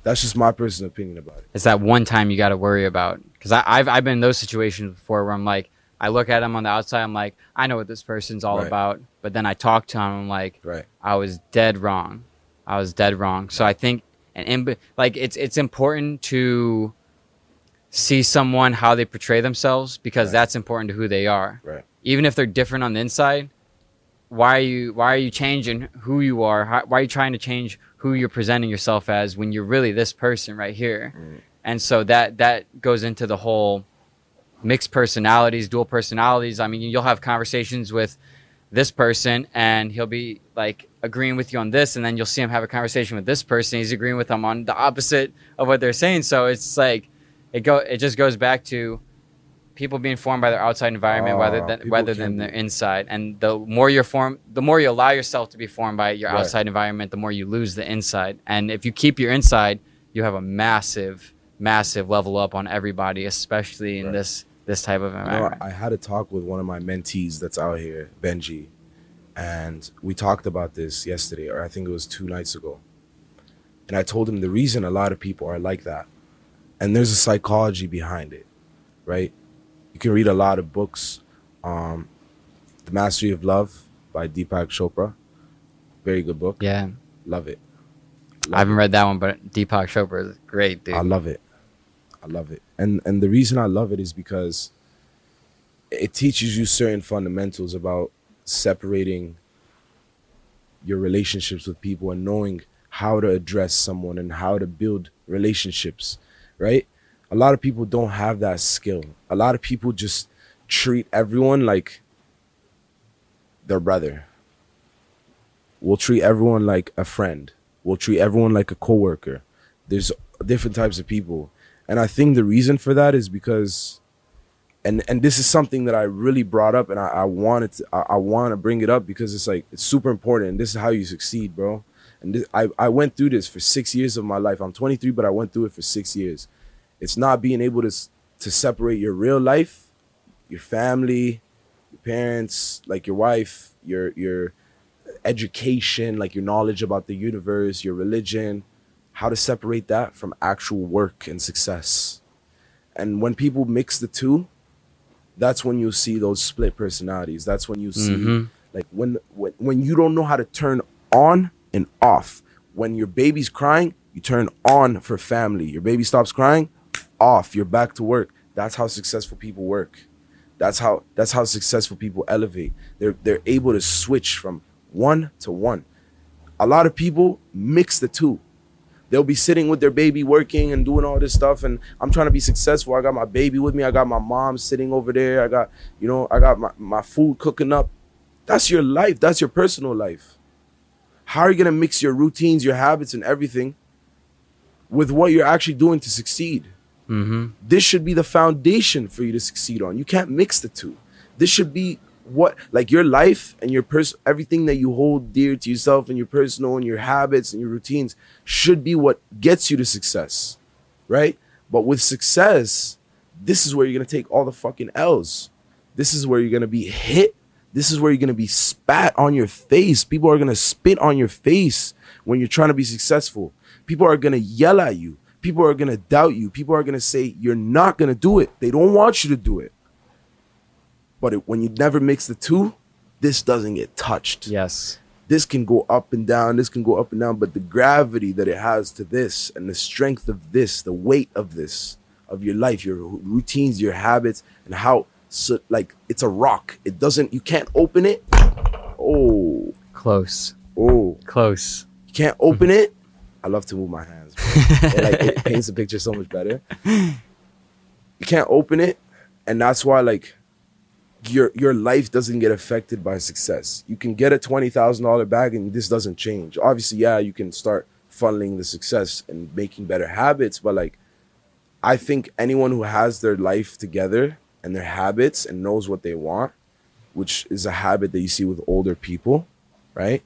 That's just my personal opinion about it. It's that one time you got to worry about because I've I've been in those situations before where I'm like I look at them on the outside I'm like I know what this person's all Right. about but then I talk to him I'm like Right. I was dead wrong I was dead wrong so I think and like it's it's important to see someone how they portray themselves because Right. that's important to who they are Right. even if they're different on the inside why are you why are you changing who you are how, why are you trying to change who you're presenting yourself as when you're really this person right here. Mm. and so that that goes into the whole mixed personalities dual personalities. I mean you'll have conversations with this person and he'll be like agreeing with you on this and then you'll see him have a conversation with this person. He's agreeing with them on the opposite of what they're saying. So it's like it go it just goes back to people being formed by their outside environment rather oh, than rather than their inside and the more you're formed the more you allow yourself to be formed by your Right. outside environment the more you lose the inside and if you keep your inside you have a massive massive level up on everybody especially in Right. this this type of You know, environment I had a talk with one of my mentees that's out here, Benji, and we talked about this yesterday, or I think it was two nights ago. And I told him the reason a lot of people are like that, and there's a psychology behind it, right? You can read a lot of books. Um, the Mastery of Love by Deepak Chopra, very good book. yeah Love it. i haven't read that one but deepak chopra is great dude I love it. I love it. And and the reason I love it is because it teaches you certain fundamentals about separating your relationships with people and knowing how to address someone and how to build relationships, right? A lot of people don't have that skill. A lot of people just treat everyone like their brother. We'll treat everyone like a friend. We'll treat everyone like a coworker. There's different types of people. And I think the reason for that is because and and this is something that I really brought up and I, I wanted to I, I want to bring it up because it's like it's super important and this is how you succeed, bro. And this, I, I went through this for six years of my life. I'm 23, but I went through it for six years. It's not being able to to separate your real life, your family, your parents, like your wife, your your education, like your knowledge about the universe, your religion, how to separate that from actual work and success. And when people mix the two, that's when you see those split personalities. That's when you see Mhm. like when, when when you don't know how to turn on and off. When your baby's crying, you turn on for family. Your baby stops crying, off. You're back to work. That's how successful people work. That's how that's how successful people elevate. They're they're able to switch from one to one. A lot of people mix the two. They'll be sitting with their baby working and doing all this stuff and I'm trying to be successful. I got my baby with me. I got my mom sitting over there. I got, you know, I got my, my food cooking up. That's your life. That's your personal life. How are you going to mix your routines, your habits and everything with what you're actually doing to succeed? Mm-hmm. this should be the foundation for you to succeed on. You can't mix the two. This should be what like your life and your person everything that you hold dear to yourself and your personal and your habits and your routines should be what gets you to success. Right? But with success, this is where you're to take all the fucking L's. This is where you're to be hit. this is where you're gonna be spat on your face. People are gonna spit on your face when you're trying to be successful. People are gonna yell at you. People are gonna doubt you. People are gonna say you're not gonna do it. They don't want you to do it. But it, when you never mix the two, this doesn't get touched Yes. this can go up and down, this can go up and down, but the gravity that it has to this and the strength of this, the weight of this, of your life, your routines, your habits, and how so like it's a rock. It doesn't you can't open it. Oh, Close. oh, Close. you can't open it. I love to move my hands. it, like it paints the picture so much better. You can't open it, and that's why like your your life doesn't get affected by success. You can get a twenty thousand dollar bag, and this doesn't change. Obviously, yeah, you can start funneling the success and making better habits, but like I think anyone who has their life together and their habits and knows what they want, which is a habit that you see with older people, right?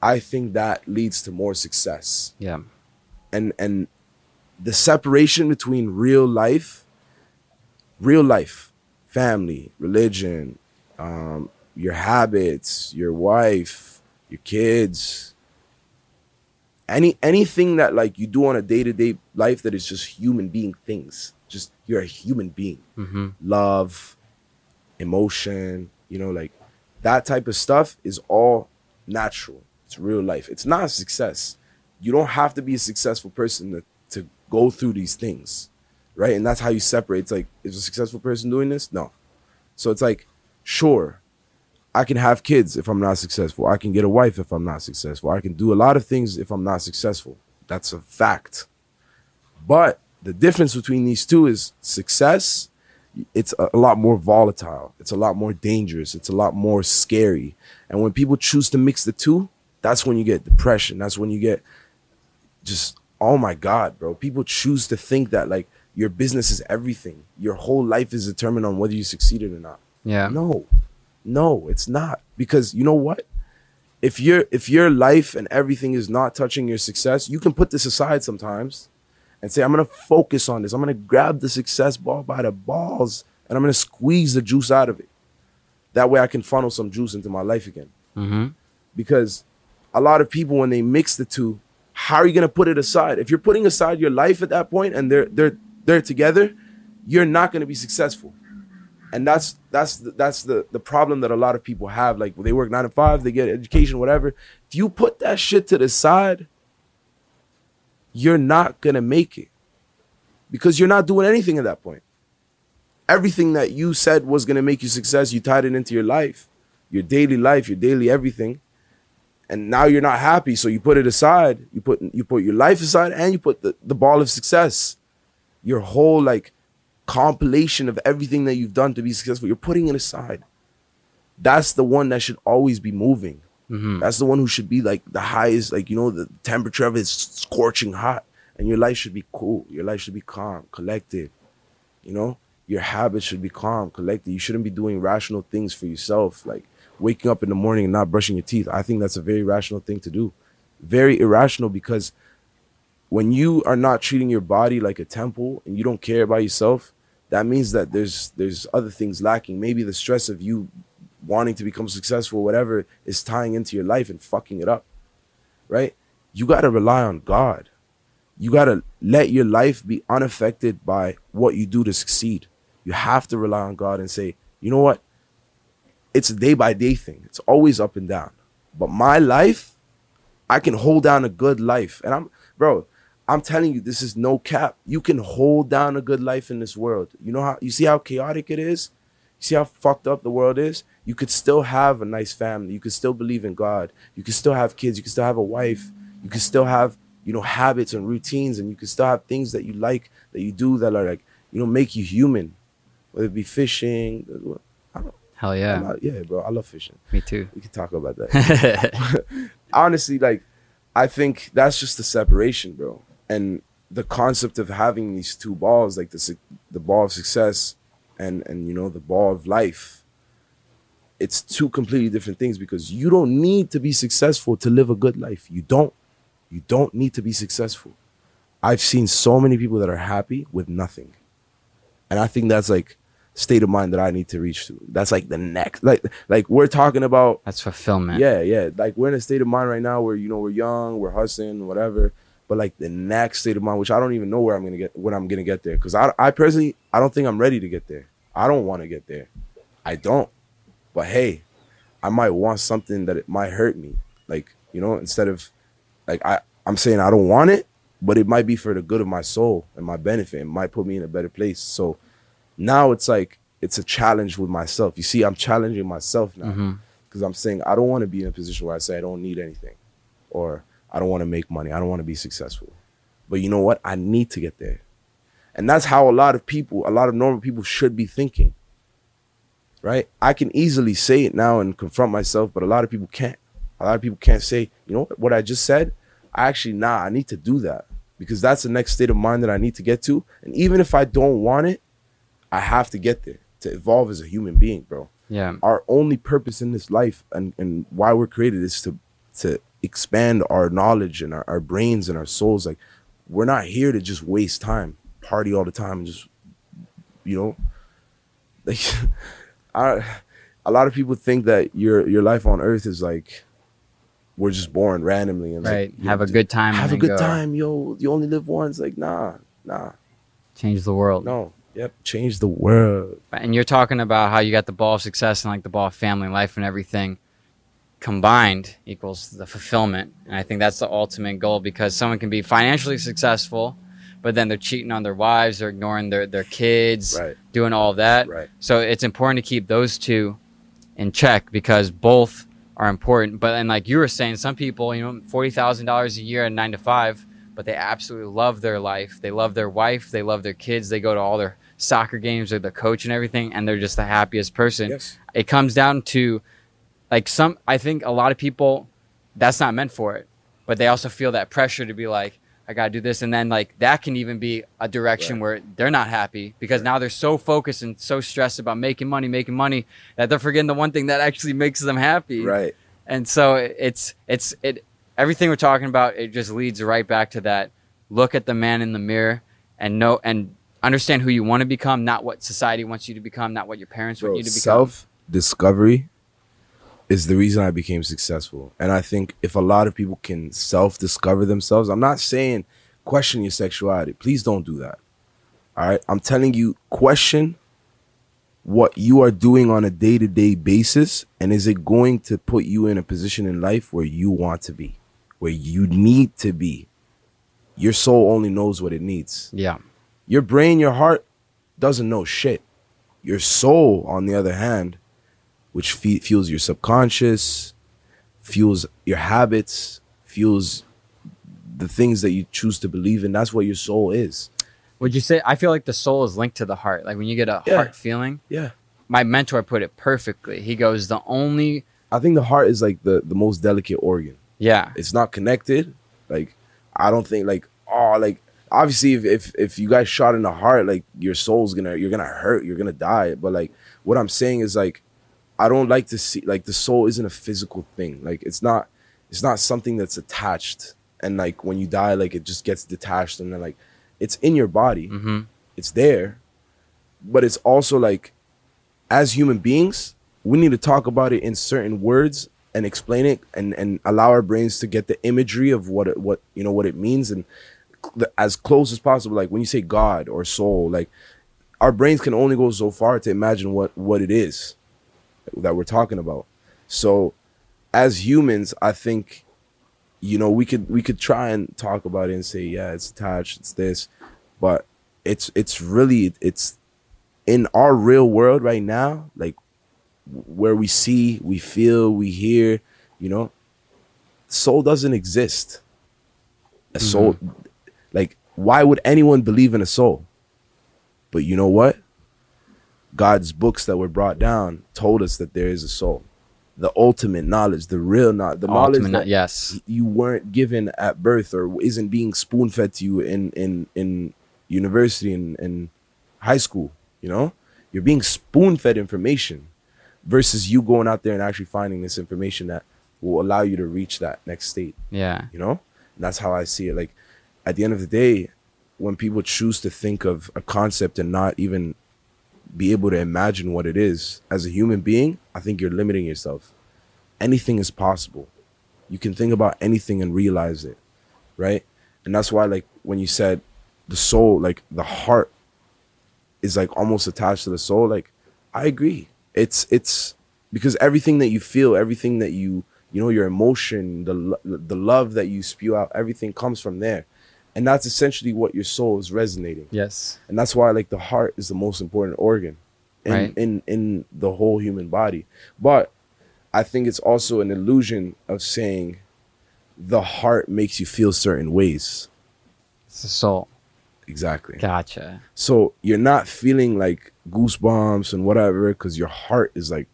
I think that leads to more success. Yeah. And and the separation between real life, real life, family, religion, um, your habits, your wife, your kids, any anything that like you do on a day-to-day life that is just human being things. Just you're a human being. Mm-hmm. Love, emotion, you know, like that type of stuff is all natural. It's real life. It's not a success. You don't have to be a successful person to, to go through these things. Right. And that's how you separate. It's like, is a successful person doing this? No. So it's like, sure, I can have kids if I'm not successful. I can get a wife if I'm not successful. I can do a lot of things if I'm not successful. That's a fact. But the difference between these two is success, it's a, a lot more volatile. It's a lot more dangerous. It's a lot more scary. And when people choose to mix the two, that's when you get depression. That's when you get just, oh my God, bro. People choose to think that like your business is everything. Your whole life is determined on whether you succeeded or not. Yeah. No, no, it's not. Because you know what? If your if your life and everything is not touching your success, you can put this aside sometimes and say, I'm gonna focus on this. I'm gonna grab the success ball by the balls and I'm gonna squeeze the juice out of it. That way I can funnel some juice into my life again. Mm-hmm. Because a lot of people when they mix the two, how are you gonna put it aside? If you're putting aside your life at that point and they're they're they're together, you're not gonna be successful and that's that's the, that's the the problem that a lot of people have. Like they work nine to five, they get education, whatever. If you put that shit to the side, you're not gonna make it because you're not doing anything at that point. Everything that you said was gonna make you success, you tied it into your life, your daily life, your daily everything, and now you're not happy. So you put it aside. You put you put your life aside, and you put the, the ball of success, your whole like compilation of everything that you've done to be successful. You're putting it aside. That's the one that should always be moving. Mm-hmm. That's the one who should be like the highest, like you know, the temperature of it is scorching hot, and your life should be cool. Your life should be calm, collected. You know, your habits should be calm, collected. You shouldn't be doing rational things for yourself, like waking up in the morning and not brushing your teeth. I think that's a very rational thing to do. Very irrational because when you are not treating your body like a temple and you don't care about yourself, that means that there's there's other things lacking. Maybe the stress of you wanting to become successful, whatever, is tying into your life and fucking it up. Right? You gotta rely on God. You gotta let your life be unaffected by what you do to succeed. You have to rely on God and say, you know what? It's a day by day thing. It's always up and down. But my life, I can hold down a good life. And I'm, bro, I'm telling you, this is no cap. You can hold down a good life in this world. You know how you see how chaotic it is? You see how fucked up the world is? You could still have a nice family. You could still believe in God. You could still have kids. You could still have a wife. You could still have, you know, habits and routines, and you could still have things that you like that you do that are like, you know, make you human. Whether it be fishing. Hell yeah. not- yeah, bro. I love fishing. Me too. We can talk about that. honestly, like I think that's just the separation, bro. And the concept of having these two balls, like the the ball of success and and you know the ball of life, it's two completely different things because you don't need to be successful to live a good life. You don't. You don't need to be successful. I've seen so many people that are happy with nothing. And I think that's like state of mind that I need to reach to. That's like the next like like we're talking about That's fulfillment. yeah, yeah. Like we're in a state of mind right now where you know we're young, we're hustling, whatever. But like the next state of mind, which I don't even know where I'm gonna get when I'm gonna get there, because I I personally I don't think I'm ready to get there. I don't want to get there. I don't. But hey, I might want something that it might hurt me. Like you know, instead of like I I'm saying I don't want it, but it might be for the good of my soul and my benefit. It might put me in a better place. So now it's like it's a challenge with myself. You see, I'm challenging myself now mm-hmm. because I'm saying I don't want to be in a position where I say I don't need anything, or I don't want to make money. I don't want to be successful. But you know what? I need to get there, and that's how a lot of people, a lot of normal people, should be thinking. Right? I can easily say it now and confront myself, but a lot of people can't. A lot of people can't say, you know what I just said. I actually nah. I need to do that because that's the next state of mind that I need to get to. And even if I don't want it, I have to get there to evolve as a human being, bro Yeah. our only purpose in this life and, and why we're created is to to expand our knowledge and our, our brains and our souls like we're not here to just waste time party all the time and just you know like I, a lot of people think that your your life on earth is like we're just born randomly and Right. you Have know, a good time. and have a good go. time yo you only live once like nah nah Change the world. no yep change the world. And you're talking about how you got the ball of success and like the ball of family life and everything combined equals the fulfillment and i think that's the ultimate goal because someone can be financially successful but then they're cheating on their wives they're ignoring their, their kids right. doing all of that. Right. So it's important to keep those two in check because both are important but and like you were saying some people you know $40000 a year and 9 to 5 but they absolutely love their life. They love their wife they love their kids they go to all their soccer games or the coach and everything and they're just the happiest person. Yes. It comes down to like some i think a lot of people that's not meant for it but they also feel that pressure to be like i gotta do this and then like that can even be a direction Right. where they're not happy because now they're so focused and so stressed about making money making money that they're forgetting the one thing that actually makes them happy. Right. And so it's it's it everything we're talking about it just leads right back to that look at the man in the mirror and know and understand who you want to become not what society wants you to become not what your parents want you to become self discovery is the reason I became successful. And I think if a lot of people can self discover themselves, I'm not saying question your sexuality. Please don't do that. All right. I'm telling you, question what you are doing on a day to day basis. And is it going to put you in a position in life where you want to be, where you need to be? Your soul only knows what it needs. yeah Your brain, your heart doesn't know shit. Your soul, on the other hand, which fe- fuels your subconscious, fuels your habits, fuels the things that you choose to believe in. That's what your soul is. Would you say I feel like the soul is linked to the heart? Like when you get a Yeah. heart feeling, Yeah. my mentor put it perfectly. He goes, "The only I think the heart is like the, the most delicate organ. yeah, It's not connected. Like, I don't think like, oh, like obviously if, if if you guys shot in the heart, like your soul's gonna you're gonna hurt, you're gonna die. But like what I'm saying is like I don't like to see like the soul isn't a physical thing. Like it's not it's not something that's attached and like when you die, like it just gets detached and then like it's in your body. hmm It's there. But it's also like as human beings, we need to talk about it in certain words and explain it and, and allow our brains to get the imagery of what it, what you know what it means and as close as possible like when you say god or soul like our brains can only go so far to imagine what what it is that we're talking about. So as humans i think you know we could we could try and talk about it and say yeah it's attached it's this but it's it's really it's in our real world right now like where we see we feel we hear you know soul doesn't exist. A soul like why would anyone believe in a soul? But you know what? God's books that were brought down told us that there is a soul. The ultimate knowledge the real knowledge the knowledge ultimate, that yes, you weren't given at birth or isn't being spoon fed to you in in in university and, and high school you know? You're being spoon fed information versus you going out there and actually finding this information that will allow you to reach that next state yeah, you know? And that's how i see it. Like at the end of the day when people choose to think of a concept and not even be able to imagine what it is as a human being, I think you're limiting yourself. Anything is possible. You can think about anything and realize it, right? And that's why, like, when you said the soul, like the heart is like almost attached to the soul, like, I agree. It's, it's because everything that you feel, everything that you, you know, your emotion, the, the love that you spew out, everything comes from there. And that's essentially what your soul is resonating Yes. and that's why like the heart is the most important organ in Right. in in the whole human body but i think it's also an illusion of saying the heart makes you feel certain ways It's the soul. exactly Gotcha. so you're not feeling like goosebumps and whatever because your heart is like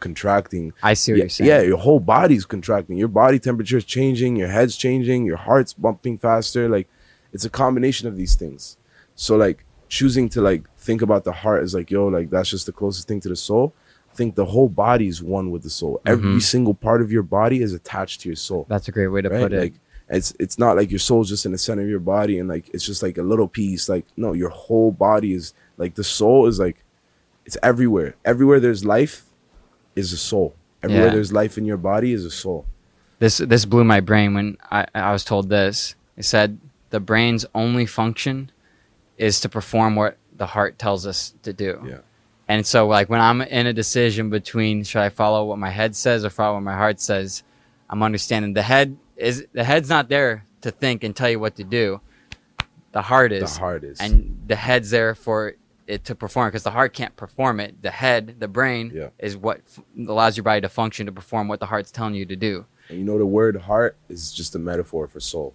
contracting I see what yeah, you're saying. yeah, your whole body's contracting. Your body temperature is changing. Your head's changing. Your heart's bumping faster. Like, it's a combination of these things. So, like, choosing to like think about the heart is like, yo, like that's just the closest thing to the soul. I think the whole body is one with the soul. Every Mhm. single part of your body is attached to your soul. That's a great way to right? put it. Like, it's it's not like your soul's just in the center of your body and like it's just like a little piece. Like, no, your whole body is like the soul is like it's everywhere. Everywhere there's life is a soul. Everywhere Yeah. there's life in your body is a soul. this this blew my brain when I, I was told this. It said the brain's only function is to perform what the heart tells us to do. Yeah. And so like when I'm in a decision between should I follow what my head says or follow what my heart says, I'm understanding the head is the head's not there to think and tell you what to do. The heart is. the heart is. and the head's there for it to perform because the heart can't perform it. The head, the brain, Yeah. is what f- allows your body to function to perform what the heart's telling you to do. And you know the word heart is just a metaphor for soul.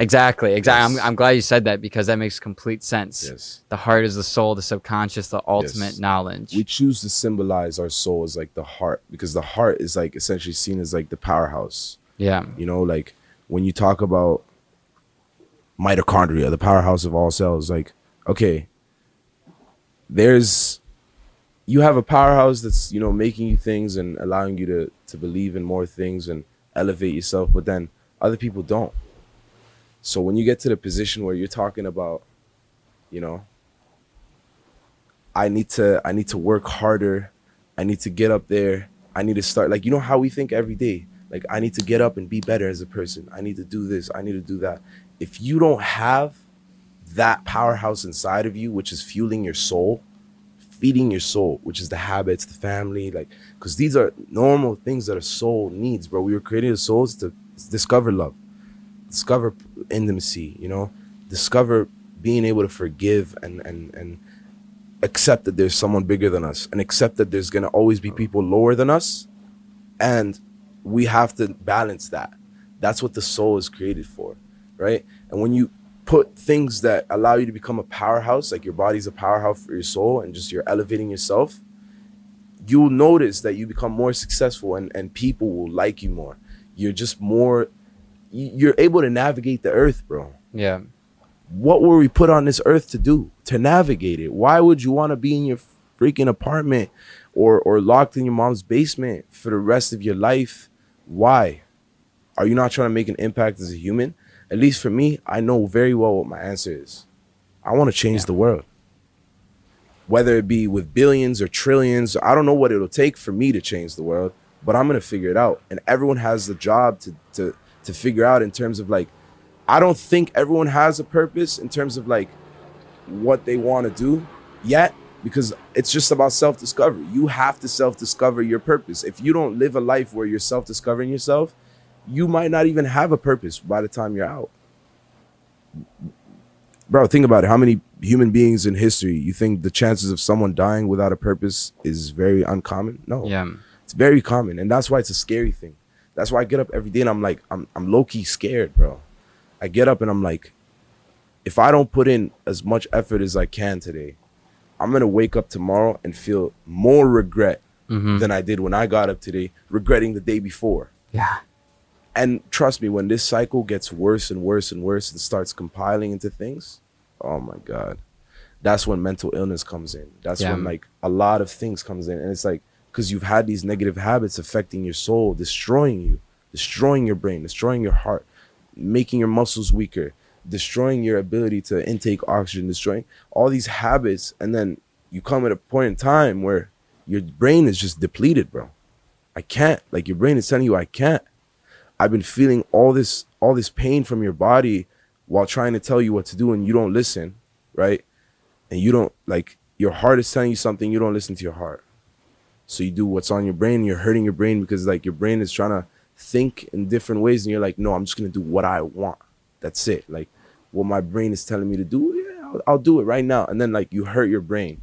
Exactly, exactly. Yes. I'm, I'm glad you said that because that makes complete sense. Yes. The heart is the soul, the subconscious, the ultimate Yes. knowledge. We choose to symbolize our soul as like the heart because the heart is like essentially seen as like the powerhouse. yeah, You know, like when you talk about mitochondria, the powerhouse of all cells, like, okay, there's you have a powerhouse that's, you know, making you things and allowing you to to believe in more things and elevate yourself, but then other people don't. So when you get to the position where you're talking about, you know, I need to I need to work harder. I need to get up there. I need to start like you know how we think every day. Like I need to get up and be better as a person. I need to do this. I need to do that. If you don't have that powerhouse inside of you, which is fueling your soul, feeding your soul, which is the habits, the family, like because these are normal things that a soul needs, bro. We were created as souls to discover love, discover intimacy, you know, discover being able to forgive and and and accept that there's someone bigger than us and accept that there's going to always be oh. people lower than us. And we have to balance that. That's what the soul is created for right? And when you put things that allow you to become a powerhouse like your body's a powerhouse for your soul and just you're elevating yourself you'll notice that you become more successful and, and people will like you more. You're just more you're able to navigate the earth bro yeah, what were we put on this earth to do? To navigate it. Why would you want to be in your freaking apartment or or locked in your mom's basement for the rest of your life? Why? Are you not trying to make an impact as a human? At least for me, I know very well what my answer is. I want to change Yeah. the world. Whether it be with billions or trillions, I don't know what it'll take for me to change the world, but I'm gonna figure it out. And everyone has the job to to to figure out in terms of like I don't think everyone has a purpose in terms of like what they want to do yet because it's just about self-discovery. You have to self-discover your purpose. If you don't live a life where you're self-discovering yourself, you might not even have a purpose by the time you're out. Bro, think about it. How many human beings in history you think the chances of someone dying without a purpose is very uncommon? No. yeah, It's very common, and that's why it's a scary thing. That's why I get up every day and I'm like, I'm I'm low key scared, bro. I get up and I'm like, if I don't put in as much effort as I can today, I'm gonna wake up tomorrow and feel more regret hmm than I did when I got up today, regretting the day before. yeah, And trust me, when this cycle gets worse and worse and worse and starts compiling into things, oh my god, that's when mental illness comes in. That's Yeah. when like a lot of things comes in, and it's like because you've had these negative habits affecting your soul, destroying you, destroying your brain, destroying your heart, making your muscles weaker, destroying your ability to intake oxygen, destroying all these habits, and then you come at a point in time where your brain is just depleted, bro. I can't. Like your brain is telling you I can't. I've been feeling all this all this pain from your body while trying to tell you what to do and you don't listen, right? And you don't like your heart is telling you something, you don't listen to your heart. So you do what's on your brain, you're hurting your brain because like your brain is trying to think in different ways and you're like, "No, I'm just going to do what I want." That's it. Like what my brain is telling me to do, yeah, I'll, I'll do it right now. And then like you hurt your brain.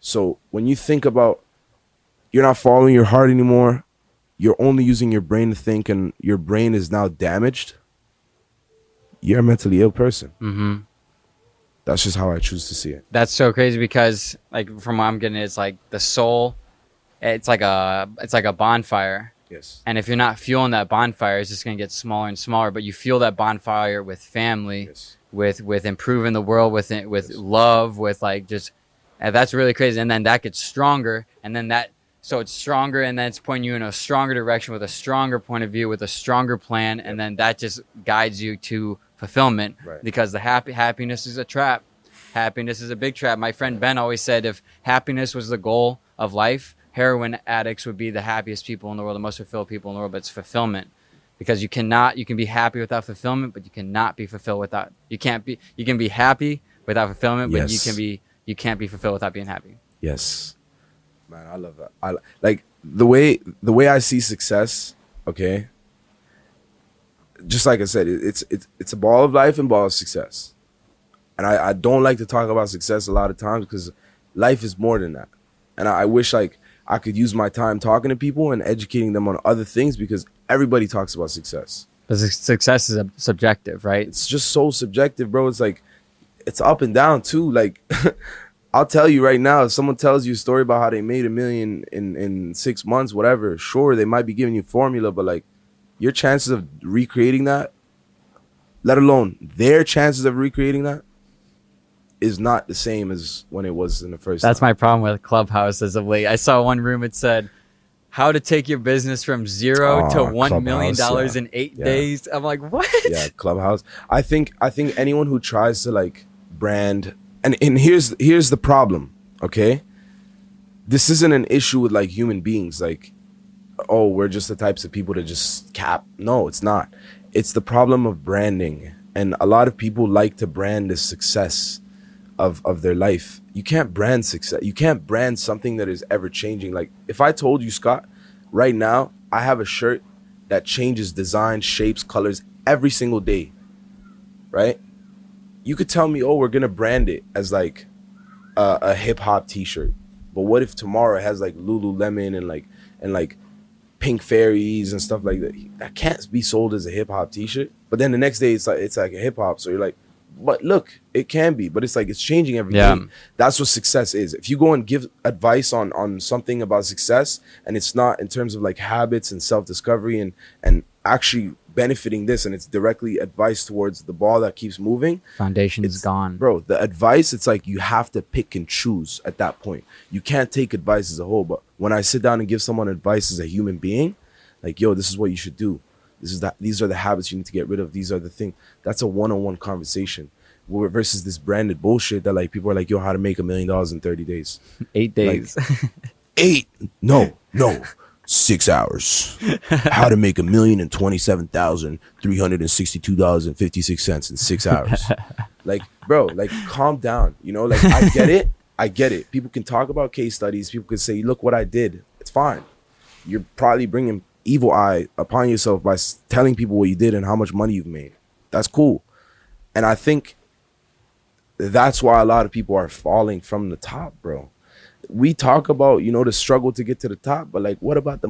So when you think about you're not following your heart anymore, you're only using your brain to think and your brain is now damaged, you're a mentally ill person. Mm-hmm. That's just how I choose to see it. That's so crazy because like from what I'm getting, it's like the soul. It's like a it's like a bonfire, Yes. and if you're not fueling that bonfire, it's just gonna get smaller and smaller. But you fuel that bonfire with family, Yes. with with improving the world, with it, with Yes. love, with like just. And that's really crazy, and then that gets stronger, and then that so it's stronger, and then it's pointing you in a stronger direction with a stronger point of view, with a stronger plan, and then that just guides you to fulfillment Right. because the happy happiness is a trap. Happiness is a big trap. My friend Ben always said if happiness was the goal of life, heroin addicts would be the happiest people in the world, the most fulfilled people in the world, but it's fulfillment. Because you cannot you can be happy without fulfillment, but you cannot be fulfilled without you can't be you can be happy without fulfillment, but you can be you can't be fulfilled without being happy. Yes. Man, I love that. I like the way the way I see success, okay? Just like I said, it, it's it's it's a ball of life and ball of success. And I, I don't like to talk about success a lot of times because life is more than that. And I, I wish like I could use my time talking to people and educating them on other things because everybody talks about success. But success is subjective, right? it's just so subjective, bro. It's like it's up and down too. Like I'll tell you right now, if someone tells you a story about how they made a million in in six months, whatever, sure, they might be giving you formula, but like your chances of recreating that, let alone their chances of recreating that, is not the same as when it was in the first. That's time. my problem with Clubhouse as of late. I saw one room it said how to take your business from zero to Oh, one million dollars yeah. in eight Yeah. days. I'm like, what? yeah clubhouse i think i think anyone who tries to like brand and and here's here's the problem okay this isn't an issue with like human beings like oh we're just the types of people that just cap no it's not it's the problem of branding and a lot of people like to brand the success of of their life. You can't brand success you can't brand something that is ever changing. Like if i told you scott right now i have a shirt that changes designs, shapes colors every single day right? You could tell me oh we're gonna brand it as like a, a hip-hop t-shirt. But what if tomorrow it has like lululemon and like and like pink fairies and stuff like that? That can't be sold as a hip-hop t-shirt. But then the next day it's like it's like a hip-hop so you're like but look it can be but it's like it's changing every day. Yeah. that's what success is if you go and give advice on on something about success and it's not in terms of like habits and self-discovery and and actually benefiting this and it's directly advice towards the ball that keeps moving foundation is gone. bro the advice it's like you have to pick and choose at that point you can't take advice as a whole but when i sit down and give someone advice as a human being like yo this is what you should do this is that these are the habits you need to get rid of. These are the things that's a one-on-one conversation versus this branded bullshit that like people are like yo how to make a million dollars in 30 days. Eight days. eight no no six hours. How to make a million and twenty-seven thousand three hundred and sixty-two dollars and fifty-six cents in six hours. Like bro like calm down you know? Like i get it i get it. People can talk about case studies people can say look what i did it's fine. You're probably bringing evil eye upon yourself by telling people what you did and how much money you've made that's cool and i think that's why a lot of people are falling from the top bro we talk about you know the struggle to get to the top but like what about the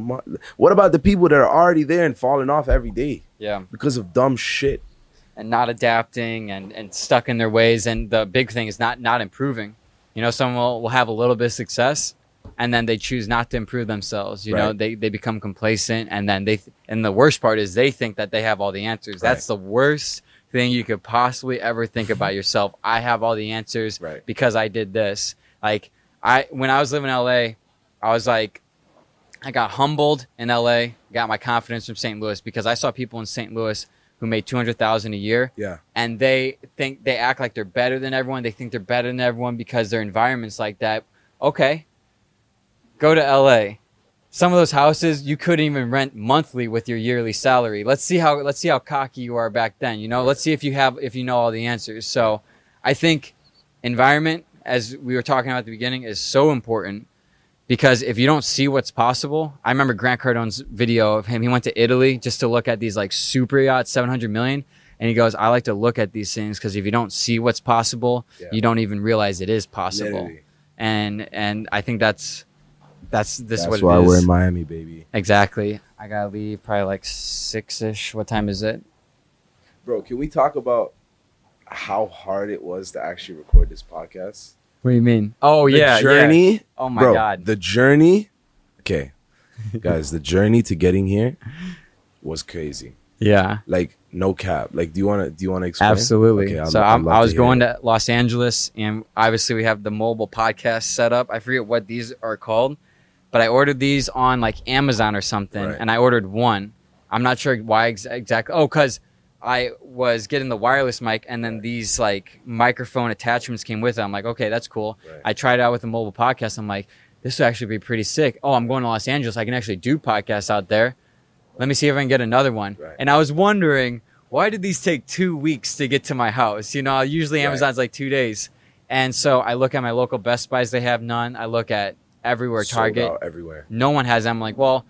what about the people that are already there and falling off every day yeah. because of dumb shit and not adapting and, and stuck in their ways. And the big thing is not not improving. You know, someone will, will have a little bit of success and then they choose not to improve themselves. You know, they, they become complacent and then they th- and the worst part is they think that they have all the answers. That's the worst thing you could possibly ever think about yourself. I have all the answers Right. because I did this. Like I when I was living in LA, I was like I got humbled in LA, got my confidence from St. Louis because I saw people in St. Louis who made 200,000 a year yeah and they think they act like they're better than everyone. They think they're better than everyone because their environment's like that. Okay, go to LA. Some of those houses you couldn't even rent monthly with your yearly salary. Let's see how let's see how cocky you are back then. You know, let's see if you have if you know all the answers. So, I think environment, as we were talking about at the beginning, is so important because if you don't see what's possible, I remember Grant Cardone's video of him. He went to Italy just to look at these like super yachts, seven hundred million, and he goes, "I like to look at these things because if you don't see what's possible, Yeah. you don't even realize it is possible." Literally. And and I think that's that's this That's what why it is. we're in Miami, baby. exactly. I gotta leave probably like six ish. What time is it? Bro, can we talk about how hard it was to actually record this podcast? What do you mean? Oh The yeah, yeah. journey. Oh my bro, god. The journey. Okay, guys, the journey to getting here was crazy. yeah. Like no cap. Like, do you want to? Do you want to explain? Absolutely. Okay, I'd so I'd I'm, I was hear going it. to Los Angeles, and obviously we have the mobile podcast set up. I forget what these are called, but I ordered these on like Amazon or something, Right. and I ordered one. I'm not sure why ex- exactly. Oh, because I was getting the wireless mic, and then these like microphone attachments came with it. I'm like, okay, that's cool. Right. I tried it out with the mobile podcast. I'm like, this would actually be pretty sick. Oh, I'm going to Los Angeles. I can actually do podcasts out there. Let me see if I can get another one. Right. And I was wondering, why did these take two weeks to get to my house? You know, usually Right. Amazon's like two days. And so I look at my local Best Buys, they have none. I look at everywhere, Sold Target, everywhere. no one has them. I'm like, well,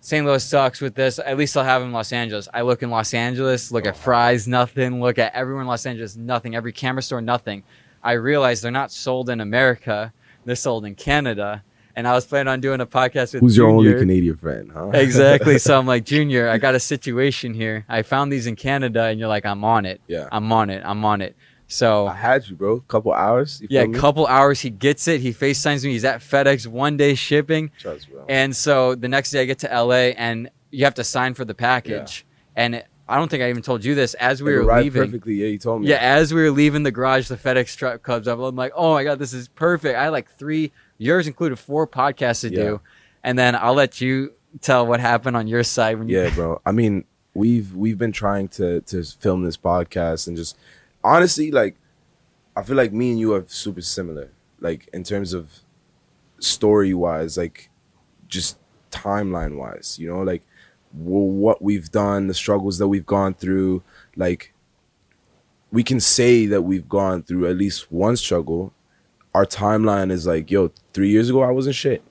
St. Louis sucks with this. At least I'll have them in Los Angeles. I look in Los Angeles, look at oh. Fry's, nothing. Look at everyone in Los Angeles, nothing. Every camera store, nothing. I realize they're not sold in America. They're sold in Canada. And I was planning on doing a podcast with Who's your only Canadian friend? Huh? exactly. So I'm like, Junior, I got a situation here. I found these in Canada, and you're like, I'm on it. yeah. I'm on it. I'm on it. So I had you, bro. A couple hours. Yeah, me? couple hours. He gets it. He FaceTimes me. He's at FedEx one day shipping. Trust. And so the next day I get to LA, and you have to sign for the package. And it, I don't think I even told you this as we It were leaving. perfectly. Yeah, you told me. Yeah, as we were leaving the garage, the FedEx truck comes up. I'm like, oh my god, this is perfect. I had like three. Yours included four podcasts to Yeah. do, and then I'll let you tell what happened on your side when you yeah, bro. I mean, we've we've been trying to to film this podcast and just honestly, like, I feel like me and you are super similar, like in terms of story wise, like just timeline wise. You know, like w- what we've done, the struggles that we've gone through, like. We can say that we've gone through at least one struggle. Our timeline is like, yo, three years ago I wasn't shit.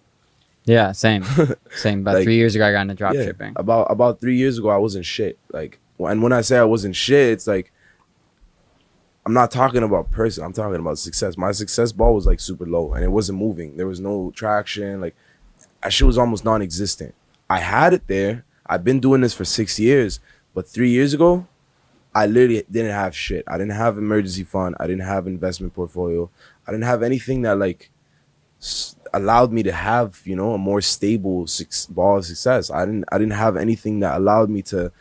Yeah, same, same. About Like, three years ago, I got into drop Yeah, shipping. About about three years ago, I wasn't shit. Like, and when I say I wasn't shit, it's like I'm not talking about person. I'm talking about success. My success ball was like super low, and it wasn't moving. There was no traction. Like, that shit was almost non-existent. I had it there. I've been doing this for six years, but three years ago, I literally didn't have shit. I didn't have emergency fund. I didn't have investment portfolio. I didn't have anything that like allowed me to have you know a more stable ball of success. I didn't I didn't have anything that allowed me to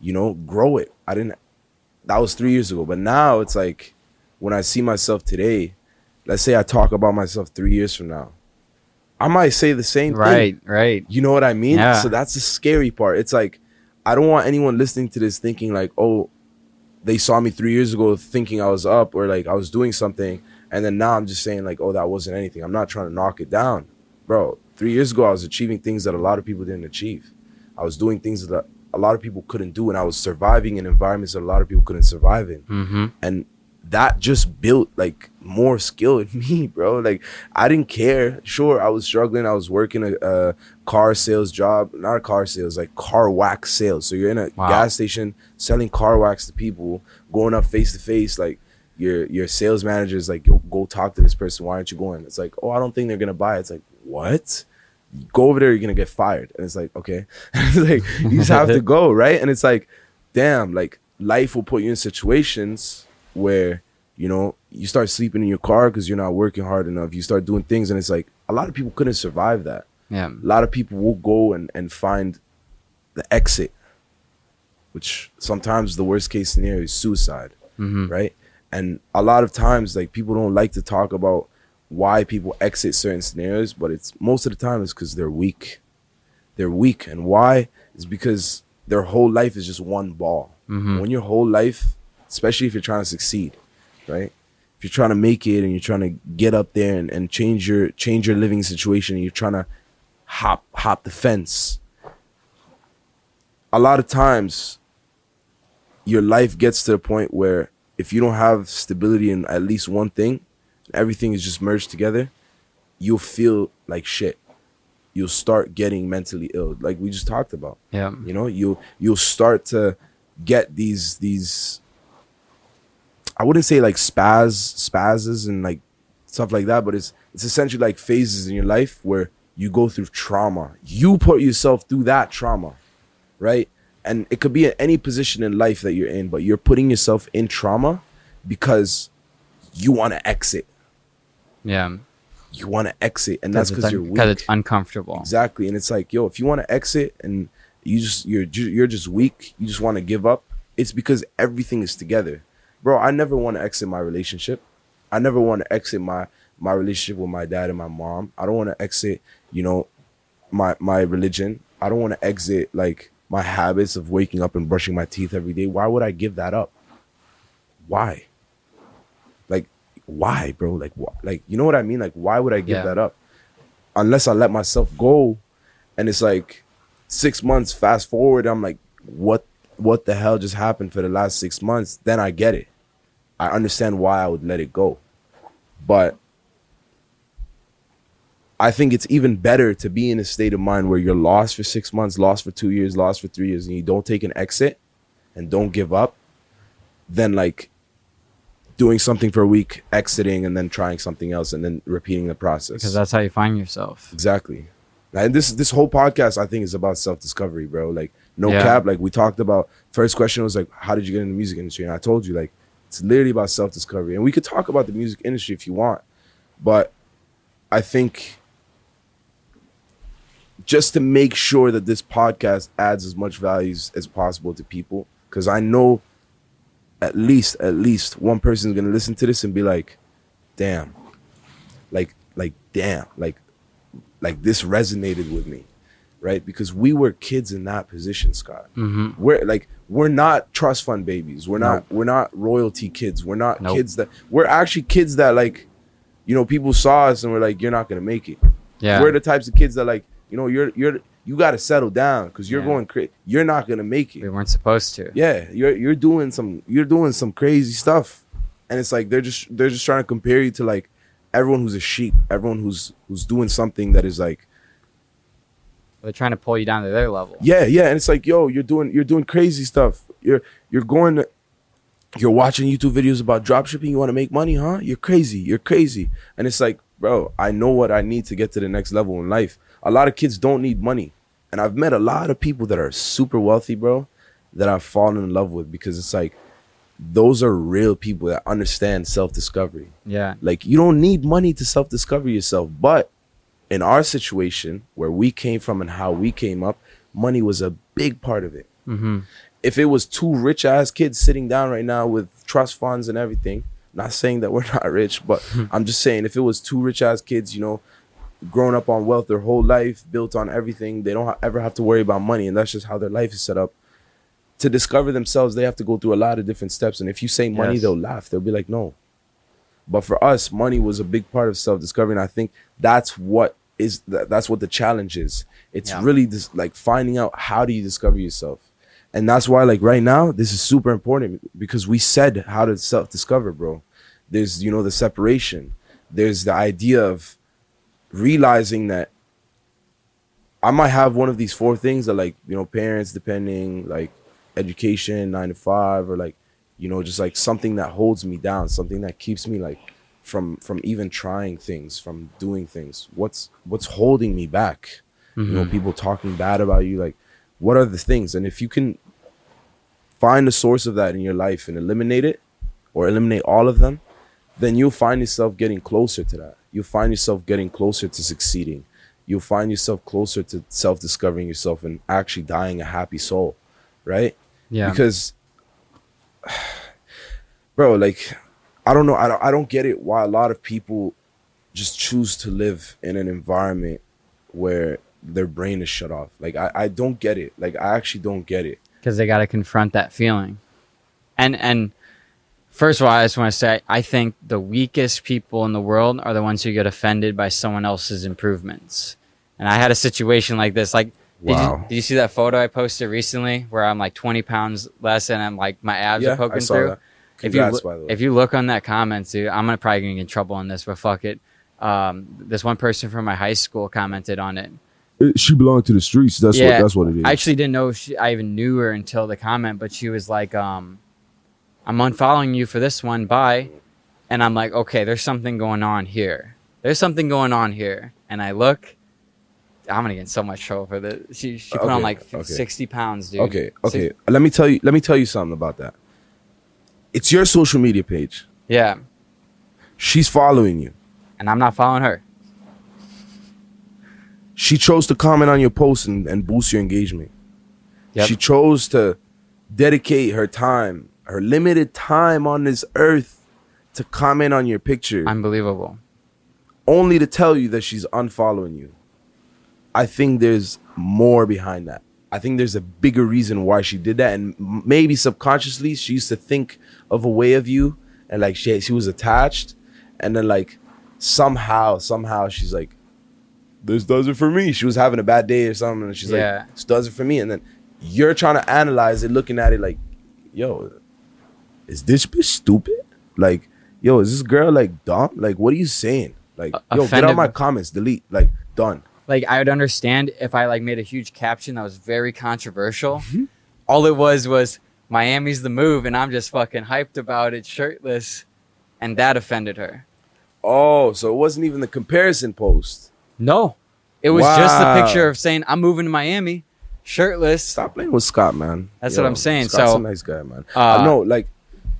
you know grow it. I didn't. That was three years ago. But now it's like when I see myself today. Let's say I talk about myself three years from now. I might say the same thing. Right, right. You know what I mean? Yeah. So that's the scary part. It's like I don't want anyone listening to this thinking like, oh, they saw me three years ago thinking I was up or like I was doing something, and then now I'm just saying like, oh, that wasn't anything. I'm not trying to knock it down, bro. Three years ago, I was achieving things that a lot of people didn't achieve. I was doing things that a lot of people couldn't do, and I was surviving in environments that a lot of people couldn't survive in Mm-hmm. and that just built like more skill in me, bro. Like I didn't care. Sure, I was struggling. I was working a, a car sales job, not a car sales, like car wax sales. So you're in a Wow. gas station selling car wax to people, going up face to face, like. Your your sales manager is like, Yo, go talk to this person. Why aren't you going? It's like, oh, I don't think they're gonna buy. It's like, what? Go over there, you're gonna get fired. And it's like, okay, it's like you just have to go, right? And it's like, damn, like life will put you in situations where you know you start sleeping in your car because you're not working hard enough. You start doing things, and it's like a lot of people couldn't survive that. Yeah. A lot of people will go and and find the exit, which sometimes the worst case scenario is suicide Mm-hmm. right? And a lot of times, like people don't like to talk about why people exit certain scenarios, but it's most of the time it's because they're weak. They're weak, and why is because their whole life is just one ball. Mhm. When your whole life, especially if you're trying to succeed, right? If if you're trying to make it and you're trying to get up there and, and change your change your living situation and you're trying to hop hop the fence a lot of times your life gets to the point where if you don't have stability in at least one thing everything is just merged together you'll feel like shit. You'll start getting mentally ill like we just talked about. Yeah. you know you you'll start to get these these i wouldn't say like spaz spazzes and like stuff like that but it's it's essentially like phases in your life where you go through trauma. You put yourself through that trauma right? And it could be in any position in life that you're in but you're putting yourself in trauma because you want to exit Yeah. you want to exit and that's because you're weak because it's uncomfortable. Exactly, and it's like, yo, if you want to exit and you just you're you're just weak, you just want to give up. It's because everything is together, bro. I never want to exit my relationship. I never want to exit my my relationship with my dad and my mom. I don't want to exit, you know, my my religion. I don't want to exit like my habits of waking up and brushing my teeth every day. Why would I give that up? Why? Why, bro? Like, wh- like you know what I mean? Like, why would I give Yeah. that up? Unless I let myself go, and it's like six months. Fast forward, I'm like, what? What the hell just happened for the last six months? Then I get it. I understand why I would let it go, but I think it's even better to be in a state of mind where you're lost for six months, lost for two years, lost for three years, and you don't take an exit and don't give up, than like doing something for a week, exiting, and then trying something else, and then repeating the process. Because that's how you find yourself. Exactly. And this this whole podcast I think is about self discovery, bro. Like no Yeah. cap. Like we talked about first question was like, how did you get in the music industry? And I told you like it's literally about self discovery. And we could talk about the music industry if you want, but I think just to make sure that this podcast adds as much values as possible to people, because I know at least at least one person is gonna listen to this and be like, damn, like like damn, like like this resonated with me, right? Because we were kids in that position, Scott. hmm We're like we're not trust fund babies. We're not we're not royalty kids. We're not Nope. kids that we're actually kids that like, you know, people saw us and we're like, you're not gonna make it. Yeah. We're the types of kids that like, you know, you're you're you got to settle down because you're Yeah. going crazy. You're not gonna make it. we weren't supposed to. Yeah, you're you're doing some you're doing some crazy stuff, and it's like they're just they're just trying to compare you to like everyone who's a sheep, everyone who's who's doing something that is like They're trying to pull you down to their level. yeah yeah, and it's like yo, you're doing you're doing crazy stuff. You're you're going to you're watching YouTube videos about drop shipping. You want to make money, huh? You're crazy. You're crazy. And it's like, bro, I know what I need to get to the next level in life. A lot of kids don't need money. And I've met a lot of people that are super wealthy, bro, that I've fallen in love with because it's like those are real people that understand self discovery. Yeah. Like you don't need money to self discover yourself. But in our situation, where we came from and how we came up, money was a big part of it hmm if it was two rich ass kids sitting down right now with trust funds and everything, not saying that we're not rich, but I'm just saying if it was two rich ass kids, you know, growing up on wealth their whole life, built on everything, they don't ha- ever have to worry about money, and that's just how their life is set up. To discover themselves, they have to go through a lot of different steps, and if you say money, Yes. they'll laugh. They'll be like, no. But for us, money was a big part of self discovery, and I think that's what is that, that's what the challenge is. It's Yeah. really just like finding out how do you discover yourself and that's why like right now this is super important because we said how to self discover bro there's you know the separation there's the idea of realizing that i might have one of these four things that like you know parents depending like education nine to five or like you know just like something that holds me down something that keeps me like from from even trying things from doing things. What's what's holding me back? You know mm-hmm. people talking bad about you like what are the things? And if you can find the source of that in your life and eliminate it or eliminate all of them then you'll find yourself getting closer to that you'll find yourself getting closer to succeeding. You'll find yourself closer to self-discovering yourself and actually dying a happy soul right? Yeah. because bro like i don't know I don't, I don't get it why a lot of people just choose to live in an environment where their brain is shut off. Like i, I don't get it. Like i actually don't get it. Because they got to confront that feeling. And and First of all, I just want to say I think the weakest people in the world are the ones who get offended by someone else's improvements. And I had a situation like this. Like, did, Wow. you, did you see that photo I posted recently where I'm like 20 pounds less and I'm like my abs Yeah, are poking through? that. If you, Congrats, the way. if you look on that comments, dude, I'm gonna probably gonna get in trouble on this, but fuck it. Um, this one person from my high school commented on it. she belonged to the streets. That's Yeah, what. That's what it is. I actually didn't know if she, I even knew her until the comment, but she was like, um, "I'm unfollowing you for this one, bye." And I'm like, "Okay, there's something going on here. There's something going on here." And I look, I'm gonna get in so much trouble for this. She she put on like okay. 60 pounds, dude. okay. Six- Okay. Let me tell you. Let me tell you something about that. It's your social media page. yeah, She's following you. and I'm not following her. She chose to comment on your post and, and boost your engagement. Yep. She chose to dedicate her time, her limited time on this earth, to comment on your picture, Unbelievable. only to tell you that she's unfollowing you. I think there's more behind that. I think there's a bigger reason why she did that, and maybe subconsciously she used to think of a way of you, and like she she was attached, and then like somehow somehow she's like, this does it for me. She was having a bad day or something, and she's Yeah. like, this does it for me, and then you're trying to analyze it, looking at it like, yo, is this bitch stupid? Like, yo, is this girl like dumb? Like, what are you saying? Like, O- yo, get out my comments, delete, like, done. like I would understand if I like made a huge caption that was very controversial. Mm-hmm. All it was was Miami's the move, and I'm just fucking hyped about it, shirtless, and that offended her. Oh, so it wasn't even the comparison post. No, it was just the picture of saying I'm moving to Miami, shirtless. Stop playing with Scott, man. That's what I'm saying. Scott's So, a nice guy, man. uh, I know, like,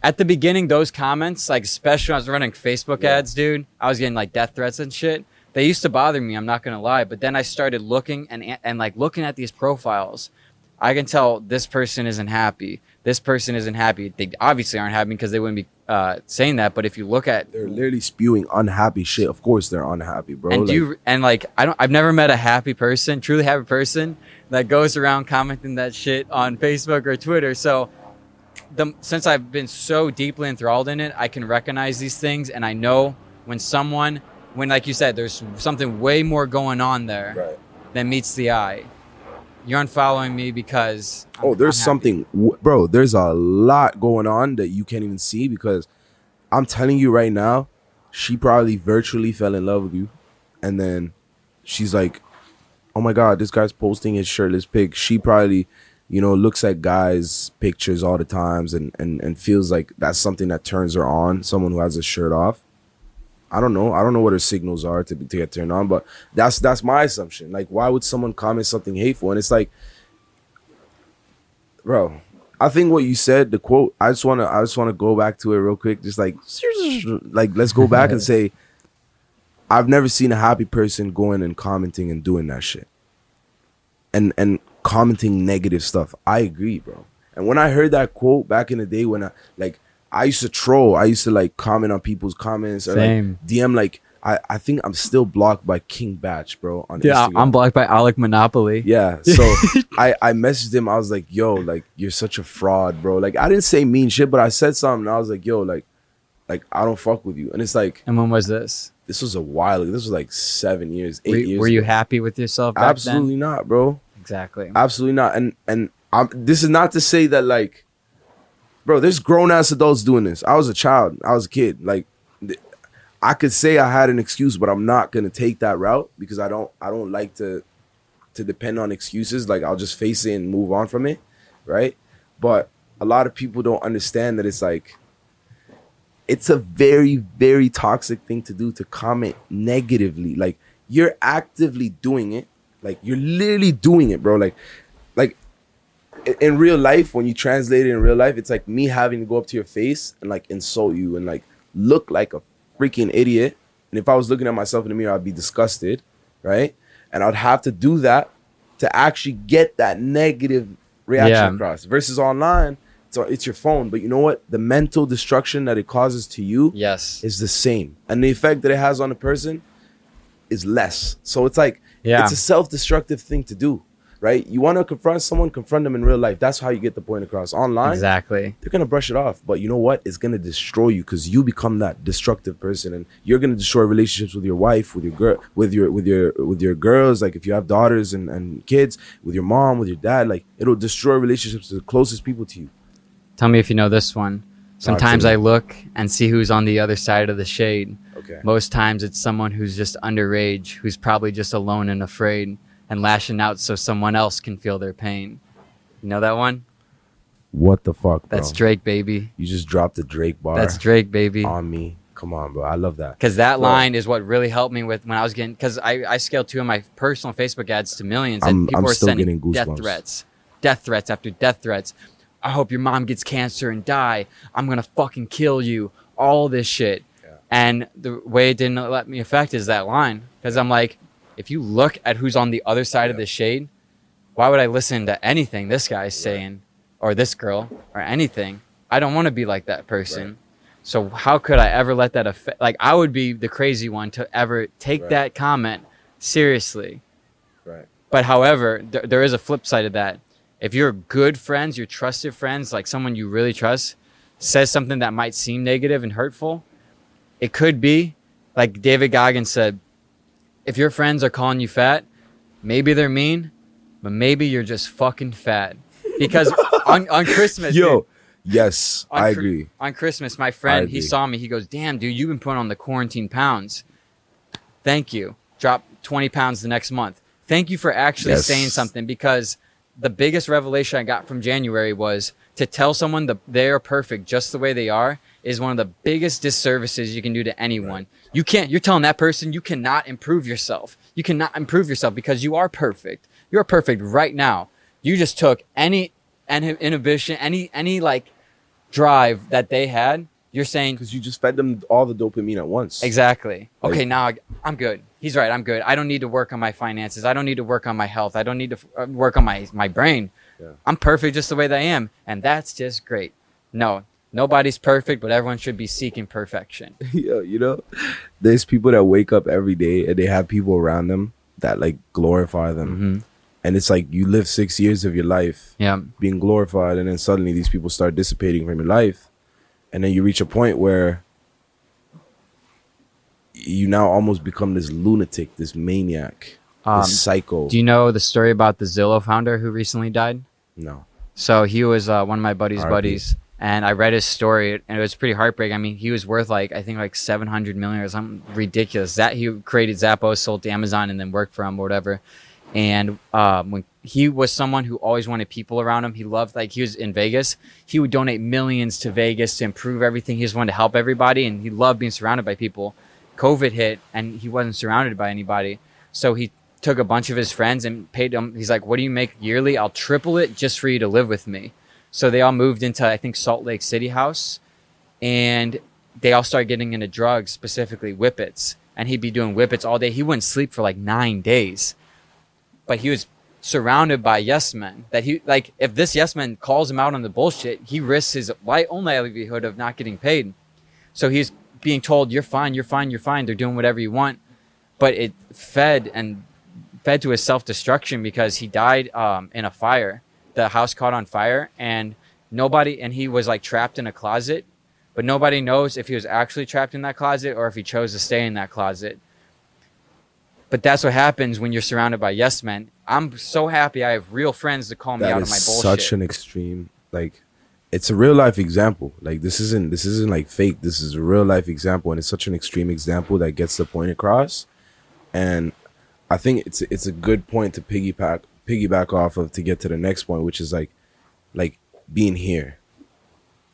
At the beginning, those comments, like especially when I was running Facebook Yeah. ads, dude, I was getting like death threats and shit. They used to bother me. I'm not gonna lie, but then I started looking and and like looking at these profiles. I can tell this person isn't happy. This person isn't happy. They obviously aren't happy because they wouldn't be uh, saying that. But if you look at they're literally spewing unhappy shit. Of course, they're unhappy, bro. and Like, you, and like I don't I've never met a happy person, truly happy person that goes around commenting that shit on Facebook or Twitter. So the since I've been so deeply enthralled in it, I can recognize these things and I know when someone when like you said there's something way more going on there right. than meets the eye. You're unfollowing me because I'm- Oh, there's something, bro. There's a lot going on that you can't even see because I'm telling you right now, she probably virtually fell in love with you, and then she's like, "Oh my god, this guy's posting his shirtless pic." She probably, you know, looks at guys' pictures all the times and and and feels like that's something that turns her on. Someone who has a shirt off. I don't know. I don't know what her signals are to, be, to get turned on, but that's that's my assumption. Like, why would someone comment something hateful? And it's like, bro, I think what you said, the quote. I just wanna, I just wanna go back to it real quick. Just like, like, let's go back and say, I've never seen a happy person going and commenting and doing that shit, and and commenting negative stuff. I agree, bro. And when I heard that quote back in the day, when I like, I used to troll. I used to like comment on people's comments or Same. like DM. Like, I I think I'm still blocked by King Bach, bro. On Yeah, Instagram. I'm blocked by Alec Monopoly. Yeah. So I, I messaged him. I was like, yo, like, you're such a fraud, bro. Like, I didn't say mean shit, but I said something. I was like, yo, like, like, I don't fuck with you. And it's like, And when was this? this was a while ago. This was like seven years, eight Were, years. were you ago. happy with yourself back Absolutely not, bro. Exactly. Absolutely not. And, and I'm, this is not to say that, like, bro, there's grown ass adults doing this. I was a child. I was a kid. Like, I could say I had an excuse, but I'm not gonna take that route because I don't, I don't like to, to depend on excuses. Like, I'll just face it and move on from it, right? But a lot of people don't understand that it's like, it's a very, very toxic thing to do to comment negatively. Like, you're actively doing it. Like, you're literally doing it, bro. Like, like in- real life, when you translate it in real life, it's like me having to go up to your face and like insult you and like look like a freaking idiot. And if I was looking at myself in the mirror, I'd be disgusted, right? And I'd have to do that to actually get that negative reaction Yeah. across. Versus online, so it's your phone. But you know what? The mental destruction that it causes to you Yes. is the same, and the effect that it has on a person is less. So it's like Yeah. it's a self-destructive thing to do. right? You want to confront someone, confront them in real life. That's how you get the point across. Online, Exactly. they're gonna brush it off. But you know what? It's gonna destroy you because you become that destructive person, and you're gonna destroy relationships with your wife, with your girl, with your with your with your girls. Like if you have daughters and, and kids, with your mom, with your dad, like it'll destroy relationships with the closest people to you. Tell me if you know this one. Sometimes. I look and see who's on the other side of the shade. Okay. Most times it's someone who's just underage, who's probably just alone and afraid and lashing out so someone else can feel their pain. You know that one? What the fuck, bro? That's Drake, baby. You just dropped the Drake bar That's Drake, baby. on me. Come on, bro. I love that. Because that Bro. line is what really helped me with when I was getting. Because I, I scaled two of my personal Facebook ads to millions, and I'm- people I'm were still sending death threats, death threats after death threats. I hope your mom gets cancer and die. I'm gonna fucking kill you. All this shit. Yeah. And the way it didn't let me affect is that line. Because I'm like, if you look at who's on the other side of the shade, why would I listen to anything this guy's saying or this girl or anything? I don't want to be like that person. Right. So how could I ever let that affect? Like I would be the crazy one to ever take Right. that comment seriously. Right. But however, th- there is a flip side of that. If you're good friends, your trusted friends, like someone you really trust, says something that might seem negative and hurtful, it could be like David Goggins said. If your friends are calling you fat, maybe they're mean, but maybe you're just fucking fat. Because on, on Christmas, Yo, dude, yes, on I agree. On Christmas, my friend, he saw me. He goes, "Damn, dude, you've been putting on the quarantine pounds. Thank you. Drop 20 pounds the next month. Thank you for actually Yes. saying something because the biggest revelation I got from January was to tell someone that they are perfect just the way they are is one of the biggest disservices you can do to anyone. You can't, you're telling that person you cannot improve yourself. You cannot improve yourself because you are perfect. You're perfect right now. You just took any any inhibition, any, any like drive that they had. You're saying, Because you just fed them all the dopamine at once. Exactly. Like- Okay, now I, I'm good. He's right. I'm good. I don't need to work on my finances. I don't need to work on my health. I don't need to uh, work on my my brain. Yeah. I'm perfect just the way that I am, and that's just great. No, nobody's perfect, but everyone should be seeking perfection. Yo, you know, there's people that wake up every day and they have people around them that like glorify them. hmm And it's like you live six years of your life Yeah. being glorified, and then suddenly these people start dissipating from your life. And then you reach a point where you now almost become this lunatic, this maniac, Um, this psycho. do you know the story about the Zillow founder who recently died? no. So he was uh, one of my buddy's R.I.P. buddies, and I read his story, and it was pretty heartbreaking. I mean, he was worth like I think like seven hundred million or something ridiculous. That he created Zappos, sold to Amazon, and then worked for him or whatever. And um, when he was someone who always wanted people around him, he loved like he was in Vegas. He would donate millions to Vegas to improve everything. He just wanted to help everybody, and he loved being surrounded by people. COVID hit, and he wasn't surrounded by anybody, so he took a bunch of his friends and paid them. He's like, "What do you make yearly? I'll triple it just for you to live with me." So they all moved into I think Salt Lake City house, and they all started getting into drugs, specifically whippets. And he'd be doing whippets all day. He wouldn't sleep for like nine days, but he was surrounded by yes men. That he like if this yes man calls him out on the bullshit, he risks his own livelihood of not getting paid. So he's being told, "You're fine, you're fine, you're fine." They're doing whatever you want, but it fed and fed to his self destruction because he died um, in a fire. The house caught on fire, and nobody, and he was like trapped in a closet, but nobody knows if he was actually trapped in that closet or if he chose to stay in that closet. But that's what happens when you're surrounded by yes men. I'm so happy I have real friends to call me That out of my bullshit. such an extreme like it's a real life example like this isn't this isn't like fake this is a real life example and it's such an extreme example that gets the point across and i think it's it's a good point to piggyback piggyback off of to get to the next point which is like like being here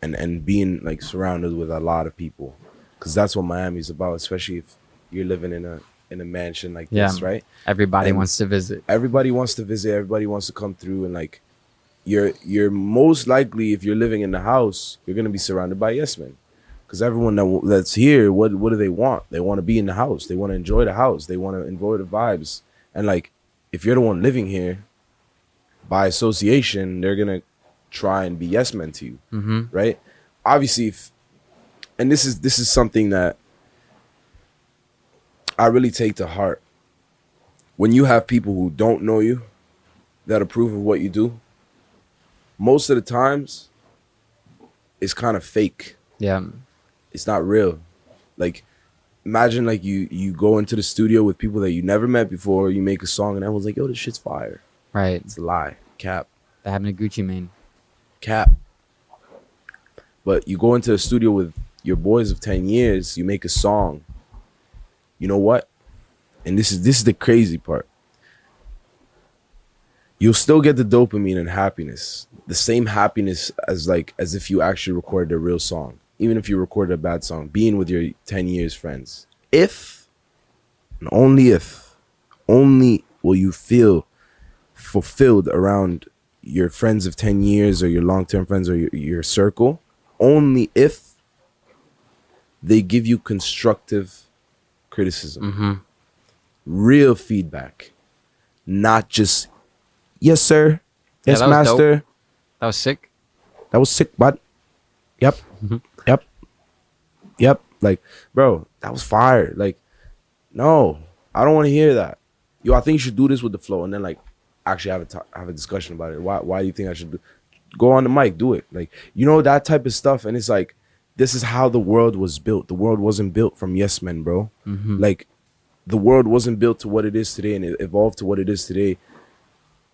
and and being like surrounded with a lot of people. Because that's what miami's about especially if you're living in a in a mansion like this right? Everybody And- wants to visit. everybody wants to visit everybody wants to come through and like you're you're most likely if you're living in the house you're going to be surrounded by yes men. Because everyone that that's here what what do they want? They want to be in the house. They want to enjoy the house. They want to enjoy the vibes. And like if you're the one living here by association they're to try and be yes men to you hmm right obviously if and this is this is something that i really take to heart when you have people who don't know you that approve of what you do, most of the times, it's kind of fake. Yeah. It's not real. Like, imagine like you you go into the studio with people that you never met before. You make a song and everyone's like, "Yo, this shit's fire." Right. It's a lie, cap, That happened to Gucci Mane. cap. But you go into the studio with your boys of ten years. You make a song. You know what? And this is this is the crazy part. You'll still get the dopamine and happiness, the same happiness as like as if you actually recorded a real song, even if you recorded a bad song. Being with your ten years friends, if and only if, only will you feel fulfilled around your friends of 10 years or your long-term friends or your, your circle only if they give you constructive criticism Mm-hmm. real feedback not just yes sir Yeah, yes that was master That was sick. that was sick bud yep Mhm. Yep. Like bro that was fire. Like no i don't want to hear that. Yo i think you should do this with the flow and then like actually have a ta- have a discussion about it. Why why do you think i should do go on the mic do it. Like you know that type of stuff and it's like this is how the world was built. The world wasn't built from yes men bro. Mm-hmm. like the world wasn't built to what it is today and it evolved to what it is today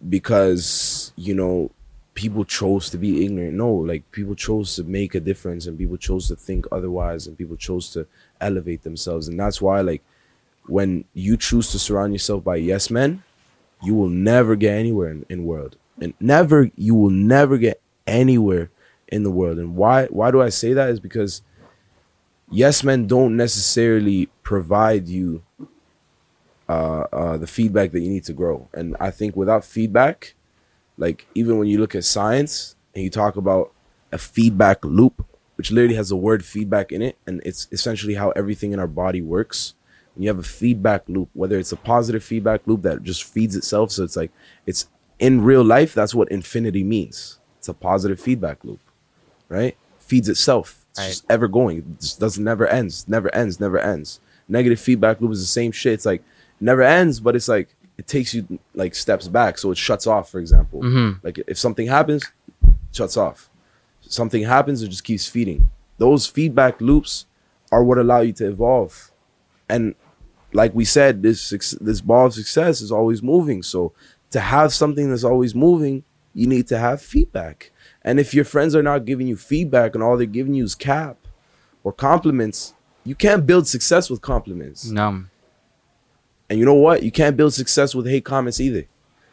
because you know people chose to be ignorant. No like people chose to make a difference and people chose to think otherwise and people chose to elevate themselves. And that's why like when you choose to surround yourself by yes men you will never get anywhere in, in world. And never you will never get anywhere in the world. And why why do i say that? Is because yes men don't necessarily provide you uh, uh, the feedback that you need to grow. And I think without feedback, like even when you look at science and you talk about a feedback loop, which literally has the word feedback in it, and it's essentially how everything in our body works. When you have a feedback loop, whether it's a positive feedback loop that just feeds itself, so it's like it's in real life, that's what infinity means. It's a positive feedback loop, right? Feeds itself. It's Right. just ever going. It just doesn't never ends, never ends, never ends. Negative feedback loop is the same shit. It's like never ends, but it's like it takes you like steps back, so it shuts off. For example, Mhm. like if something happens, shuts off. Something happens, it just keeps feeding. Those feedback loops are what allow you to evolve. And like we said, this this ball of success is always moving. So to have something that's always moving, you need to have feedback. And if your friends are not giving you feedback and all they're giving you is cap or compliments, you can't build success with compliments. No, And you know what? You can't build success with hate comments either.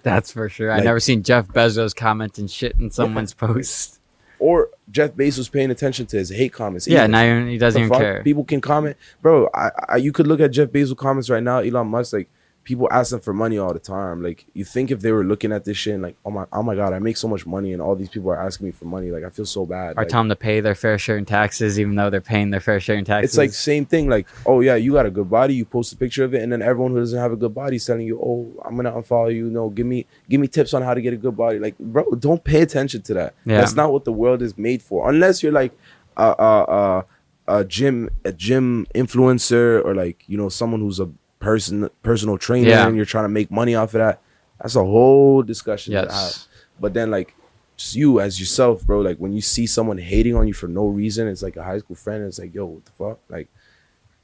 that's for sure. I Like- never seen Jeff Bezos commenting shit in someone's post. Or Jeff Bezos paying attention to his hate comments. Yeah, now he doesn't even fuck? care. People can comment, bro. I, I, you could look at Jeff Bezos comments right now. Elon Musk, like people ask them for money all the time. Like you think if they were looking at this shit and like, oh my, oh my god, I make so much money, and all these people are asking me for money. Like I feel so bad. Or Like, tell them to pay their fair share in taxes, even though they're paying their fair share in taxes. it's like same thing. Like oh yeah, you got a good body. You post a picture of it, and then everyone who doesn't have a good body is telling you, oh, I'm gonna unfollow you. No, give me give me tips on how to get a good body. Like bro, don't pay attention to that. Yeah. That's not what the world is made for. Unless you're like a uh, uh, a gym a gym influencer or like you know someone who's a person personal trainer Yeah. and you're trying to make money off of that. That's a whole discussion to have. yes, But then like just you as yourself, bro, like when you see someone hating on you for no reason, it's like a high school friend, it's like, yo, what the fuck? Like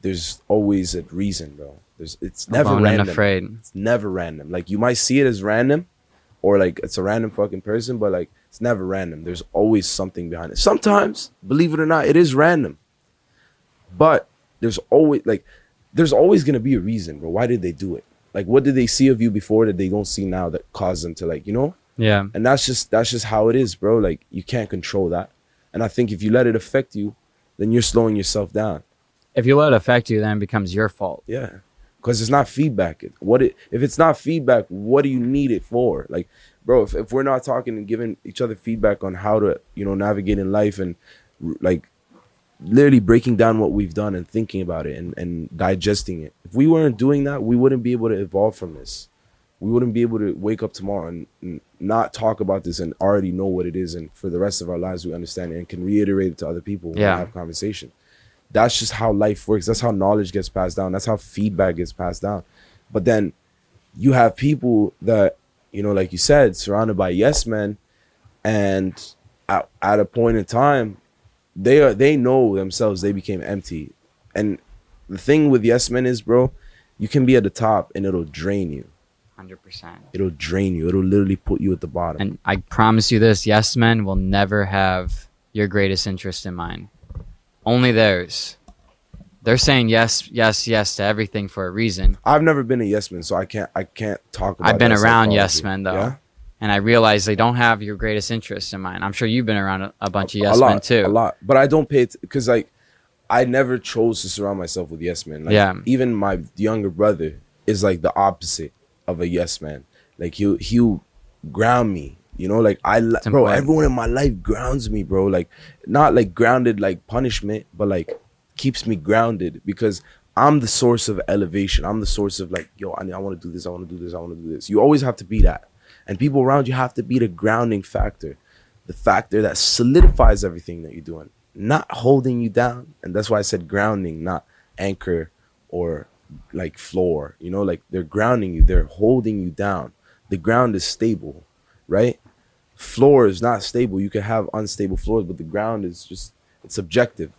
there's always a reason, bro. There's it's never Alone random. afraid. It's never random. Like you might see it as random or like it's a random fucking person, but like it's never random. There's always something behind it. Sometimes, believe it or not, it is random. But there's always like there's always gonna be a reason, bro. Why did they do it? Like what did they see of you before that they don't see now that caused them to like, you know? Yeah, And that's just that's just how it is, bro. Like you can't control that. And I think if you let it affect you, then you're slowing yourself down. if you let it affect you, then it becomes your fault. Yeah. Cause it's not feedback. What it if it's not feedback, what do you need it for? Like, bro, if, if we're not talking and giving each other feedback on how to, you know, navigate in life and like literally breaking down what we've done and thinking about it and, and digesting it. If we weren't doing that, we wouldn't be able to evolve from this. We wouldn't be able to wake up tomorrow and, and not talk about this and already know what it is. And for the rest of our lives, we understand it and can reiterate it to other people when Yeah. we have conversation that's just how life works. That's how knowledge gets passed down. That's how feedback gets passed down. But then you have people that you know, like you said, surrounded by yes men, and at, at a point in time, they are they know themselves they became empty, and the thing with yes men is, bro, you can be at the top and it'll drain you. Hundred percent. It'll drain you. It'll literally put you at the bottom. And I promise you this: yes men will never have your greatest interest in mind. Only theirs. They're saying yes, yes, yes to everything for a reason. I've never been a yes man, so I can't I can't talk about. It. I've been around yes men though, Yeah? And I realize they don't have your greatest interest in mind. I'm sure you've been around a, a bunch of yes a lot, men too. A lot, but I don't pay it because like I never chose to surround myself with yes men. Like, Yeah. Even my younger brother is like the opposite of a yes man. Like he'll he'll ground me. You know, like I li- bro. Everyone in my life grounds me, bro. Like not like grounded like punishment, but like keeps me grounded because I'm the source of elevation. I'm the source of like, yo, I, I want to do this. I want to do this. I want to do this. You always have to be that, and people around you have to be the grounding factor the factor that solidifies everything that you're doing, not holding you down. And that's why I said grounding, not anchor or like floor. You know, like they're grounding you, they're holding you down. The ground is stable, right? Floor is not stable. You can have unstable floors, but the ground is just it's objective.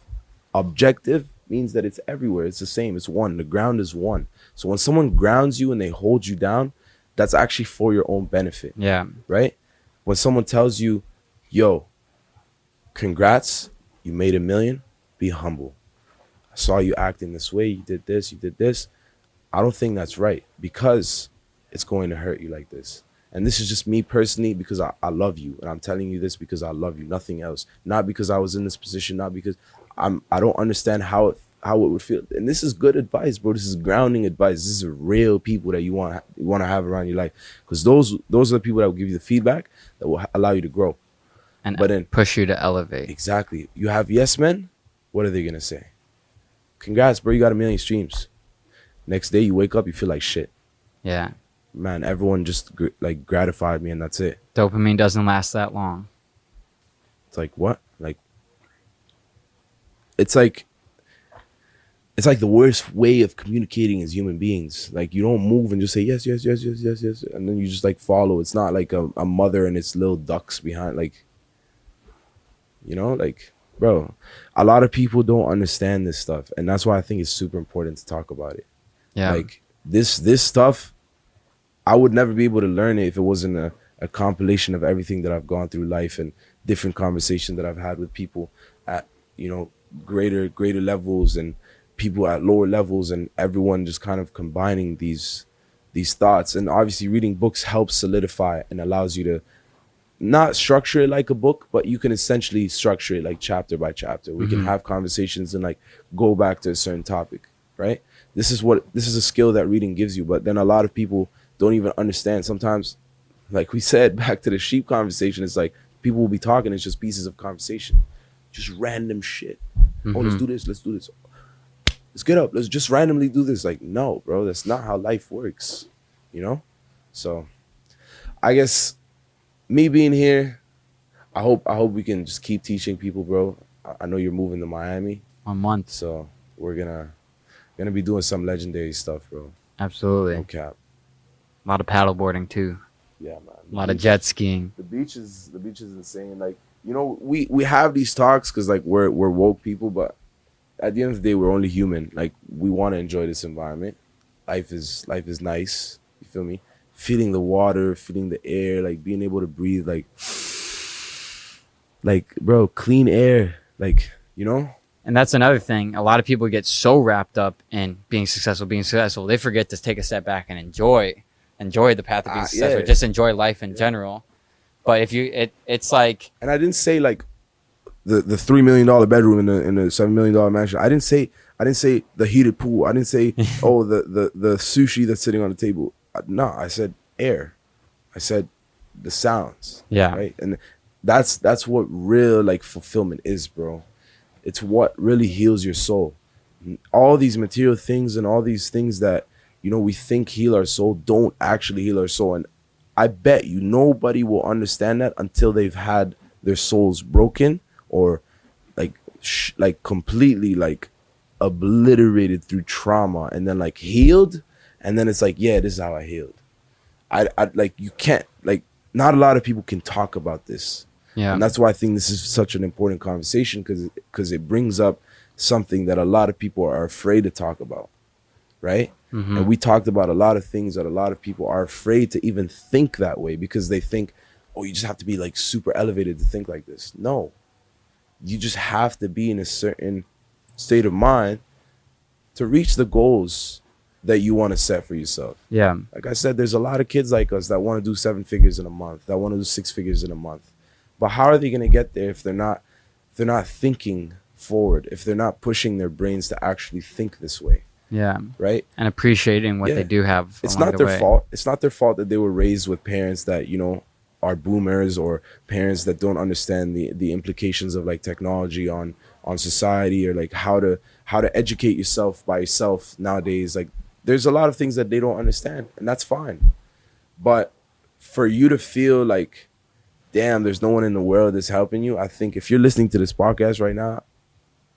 Objective means that it's everywhere. It's the same. It's one. The ground is one. So when someone grounds you and they hold you down, that's actually for your own benefit yeah, right? When someone tells you, yo, congrats, you made a million, be humble. I saw you acting this way, you did this, you did this. I don't think that's right because it's going to hurt you like this. And this is just me personally because I, I love you. And I'm telling you this because I love you, nothing else. Not because I was in this position, not because I'm I don't understand how it how it would feel. And this is good advice, bro. This is grounding advice. This is real people that you want you want to have around your life. Because those those are the people that will give you the feedback that will allow you to grow. and But then- push you to elevate. Exactly. You have yes men. What are they gonna say? Congrats, bro. You got a million streams. Next day you wake up, you feel like shit. Yeah, Man, everyone just gr- like gratified me, and that's it. dopamine doesn't last that long. It's like what? Like it's like it's like the worst way of communicating as human beings. Like you don't move and just say yes, yes, yes, yes, yes, yes, and then you just like follow. It's not like a, a mother and its little ducks behind. Like you know, like bro, a lot of people don't understand this stuff, and that's why I think it's super important to talk about it. Yeah, Like this this stuff, I would never be able to learn it if it wasn't a, a compilation of everything that I've gone through life and different conversations that I've had with people at you know greater greater levels and people at lower levels and everyone just kind of combining these these thoughts. And obviously reading books helps solidify and allows you to not structure it like a book but you can essentially structure it like chapter by chapter. We can Mhm. have conversations and like go back to a certain topic right? This is what this is a skill that reading gives you but then a lot of people don't even understand. Sometimes like we said back to the sheep conversation it's like people will be talking it's just pieces of conversation just random shit. Oh let's Mhm. do this let's do this let's get up let's just randomly do this like no bro that's not how life works you know so i guess me being here i hope i hope we can just keep teaching people bro i, know you're moving to miami one month. so we're gonna gonna be doing some legendary stuff bro Absolutely. no cap A lot of paddleboarding too. yeah man A lot of jet skiing. the beach is the beach is insane. Like you know, we we have these talks because like we're we're woke people, but at the end of the day, we're only human. Like we want to enjoy this environment. Life is life is nice. You feel me? Feeling the water, feeling the air, like being able to breathe, like like bro, clean air. Like you know, And that's another thing. A lot of people get so wrapped up in being successful, being successful, they forget to take a step back and enjoy, enjoy the path of being Ah, successful. yeah. Just enjoy life in general. But if you, it, it's like, and I didn't say like the the three million dollar bedroom in the in the seven million dollar mansion. I didn't say I didn't say the heated pool. I didn't say oh the the the sushi that's sitting on the table. Uh, No, I said air. I said the sounds. yeah, Right, and that's that's what real like fulfillment is, bro. It's what really heals your soul. All these material things and all these things that you know we think heal our soul don't actually heal our soul, and I bet you nobody will understand that until they've had their souls broken or like sh- like completely like obliterated through trauma and then like healed and then it's like yeah this is how i healed I, I like you can't like not a lot of people can talk about this. Yeah. And that's why I think this is such an important conversation because because it brings up something that a lot of people are afraid to talk about, right? Mhm. And we talked about a lot of things that a lot of people are afraid to even think that way because they think, oh, you just have to be like super elevated to think like this. No, you just have to be in a certain state of mind to reach the goals that you want to set for yourself Yeah. like I said, there's a lot of kids like us that want to do seven figures in a month, that want to do six figures in a month. But how are they going to get there if they're not if they're not thinking forward, if they're not pushing their brains to actually think this way, Yeah. right? And appreciating what Yeah. they do have. It's not the their way. fault. It's not their fault that they were raised with parents that, you know, are boomers or parents that don't understand the the implications of like technology on on society or like how to how to educate yourself by yourself nowadays like there's a lot of things that they don't understand and that's fine. But for you to feel like damn there's no one in the world that's helping you i think if you're listening to this podcast right now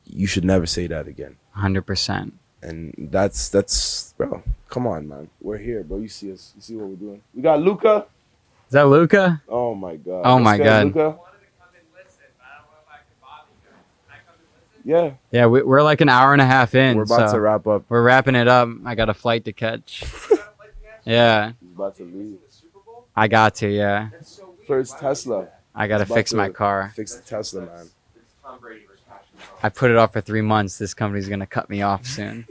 you should never say that again. 100%. and that's that's bro come on man. We're here bro. You see us you see what we're doing. We got luca Is that Luca? oh my god Oh my God. luca yeah Yeah, we, we're like an hour and a half in. we're about so to wrap up We're wrapping it up. I got a flight to catch. yeah, He's about to leave I got to. Yeah, first tesla I got to fix my car. fix the tesla man I put it off for three months. This company's gonna cut me off soon.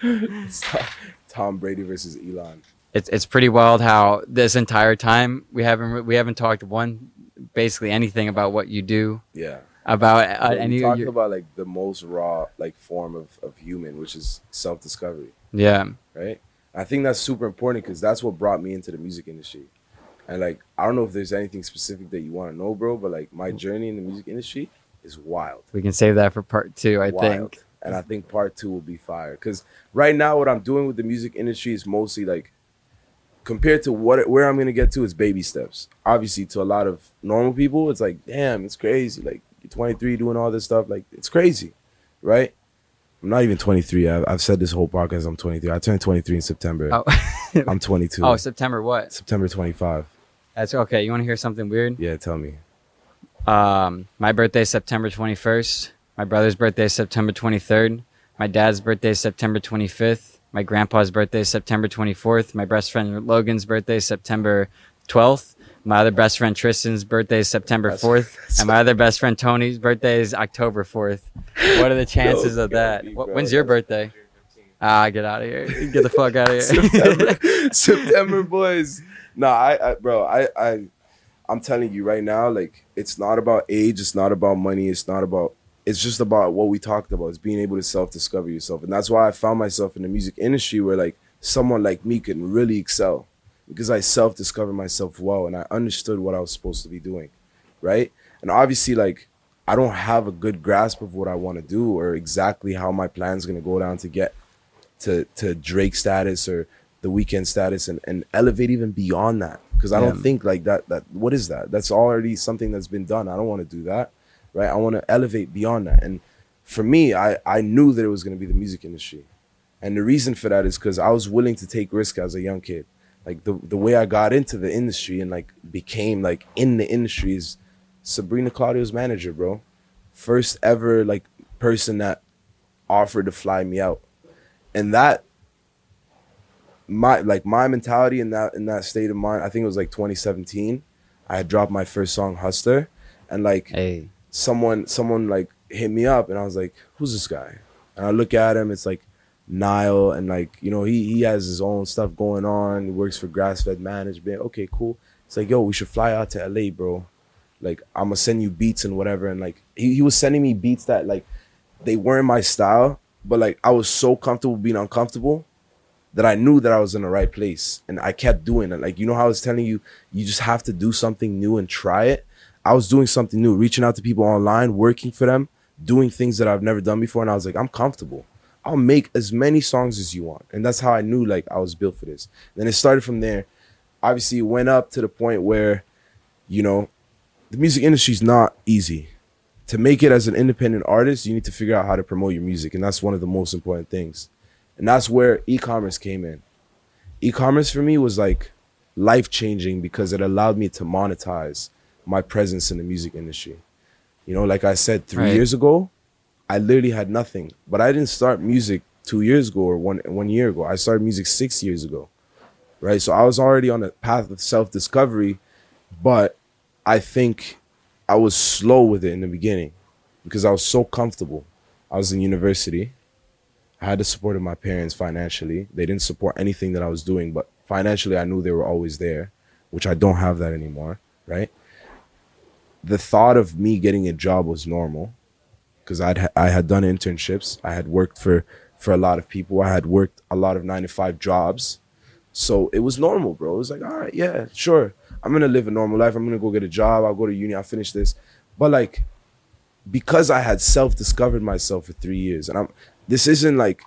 Tom brady versus elon it's it's pretty wild how this entire time we haven't we haven't talked one basically anything about what you do yeah about uh, any your- about like the most raw like form of, of human which is self-discovery yeah right? I think that's super important because that's what brought me into the music industry. And like, I don't know if there's anything specific that you want to know, bro, but like my journey in the music industry is wild. we can save that for part two. I wild. think. And I think part two will be fire. Because right now, what I'm doing with the music industry is mostly like, compared to what where I'm gonna get to is baby steps. Obviously, to a lot of normal people, it's like, damn, it's crazy. Like you're 23 doing all this stuff, like it's crazy, right? I'm not even 23. I've, I've said this whole podcast. I'm 23. I turned 23 in September. Oh, I'm 22. oh, September what? September 25. That's okay. You want to hear something weird? Yeah, tell me. Um, my birthday is September 21st. My brother's birthday is September 23rd. My dad's birthday is September 25th. My grandpa's birthday is September 24th. My best friend Logan's birthday is September 12th. My other best friend Tristan's birthday is September 4th. And my other best friend Tony's birthday is October 4th. What are the chances of that? be, Wh- bro. When's your birthday? Ah, get out of here. Get the fuck out of here. September, September boys. No, I, I, bro, I, I, I'm telling you right now, like it's not about age, it's not about money, it's not about. It's just about what we talked about. It's being able to self-discover yourself, and that's why I found myself in the music industry, where like someone like me can really excel, because I self-discovered myself well, and I understood what I was supposed to be doing, right? And obviously, like I don't have a good grasp of what I want to do or exactly how my plan's gonna go down to get to to Drake status or the Weeknd status and, and elevate even beyond that. Because I don't think like that that what is that? That's already something that's been done. I don't want to do that. Right. I want to elevate beyond that. And for me, I, I knew that it was gonna be the music industry. And the reason for that is because I was willing to take risk as a young kid. Like the the way I got into the industry and like became like in the industry is Sabrina Claudio's manager, bro. First ever like person that offered to fly me out. And that my like my mentality in that in that state of mind, I think it was like 2017. I had dropped my first song Hustler and like hey, someone someone like hit me up and I was like, "Who's this guy?" And I look at him, it's like Nile, and like you know he he has his own stuff going on. He works for Grass Fed Management. Okay, cool. It's like, yo, we should fly out to LA, bro. Like I'm gonna send you beats and whatever. And like he, he was sending me beats that like they weren't my style, but like I was so comfortable being uncomfortable that I knew that I was in the right place. And I kept doing it. Like, you know how I was telling you, you just have to do something new and try it. I was doing something new, reaching out to people online, working for them, doing things that I've never done before. And I was like, I'm comfortable. I'll make as many songs as you want. And that's how I knew like I was built for this. Then it started from there. Obviously, it went up to the point where, you know, the music industry is not easy. To make it as an independent artist, you need to figure out how to promote your music. And that's one of the most important things. And that's where e-commerce came in. e-commerce for me was like life changing because it allowed me to monetize my presence in the music industry. You know, like I said, three Right. years ago, I literally had nothing. But I didn't start music two years ago or one one year ago. I started music six years ago. Right. So I was already on a path of self discovery, but I think I was slow with it in the beginning because I was so comfortable. I was in university. I had the support of my parents financially. They didn't support anything that I was doing, but financially I knew they were always there, which I don't have that anymore, right? The thought of me getting a job was normal because I'd I had done internships. I had worked for for a lot of people. I had worked a lot of 9 to 5 jobs. So it was normal, bro. It was like, all right, yeah, sure. I'm gonna live a normal life. I'm gonna go get a job. I'll go to uni. I'll finish this. But like, because I had self discovered myself for three years, and I'm this isn't like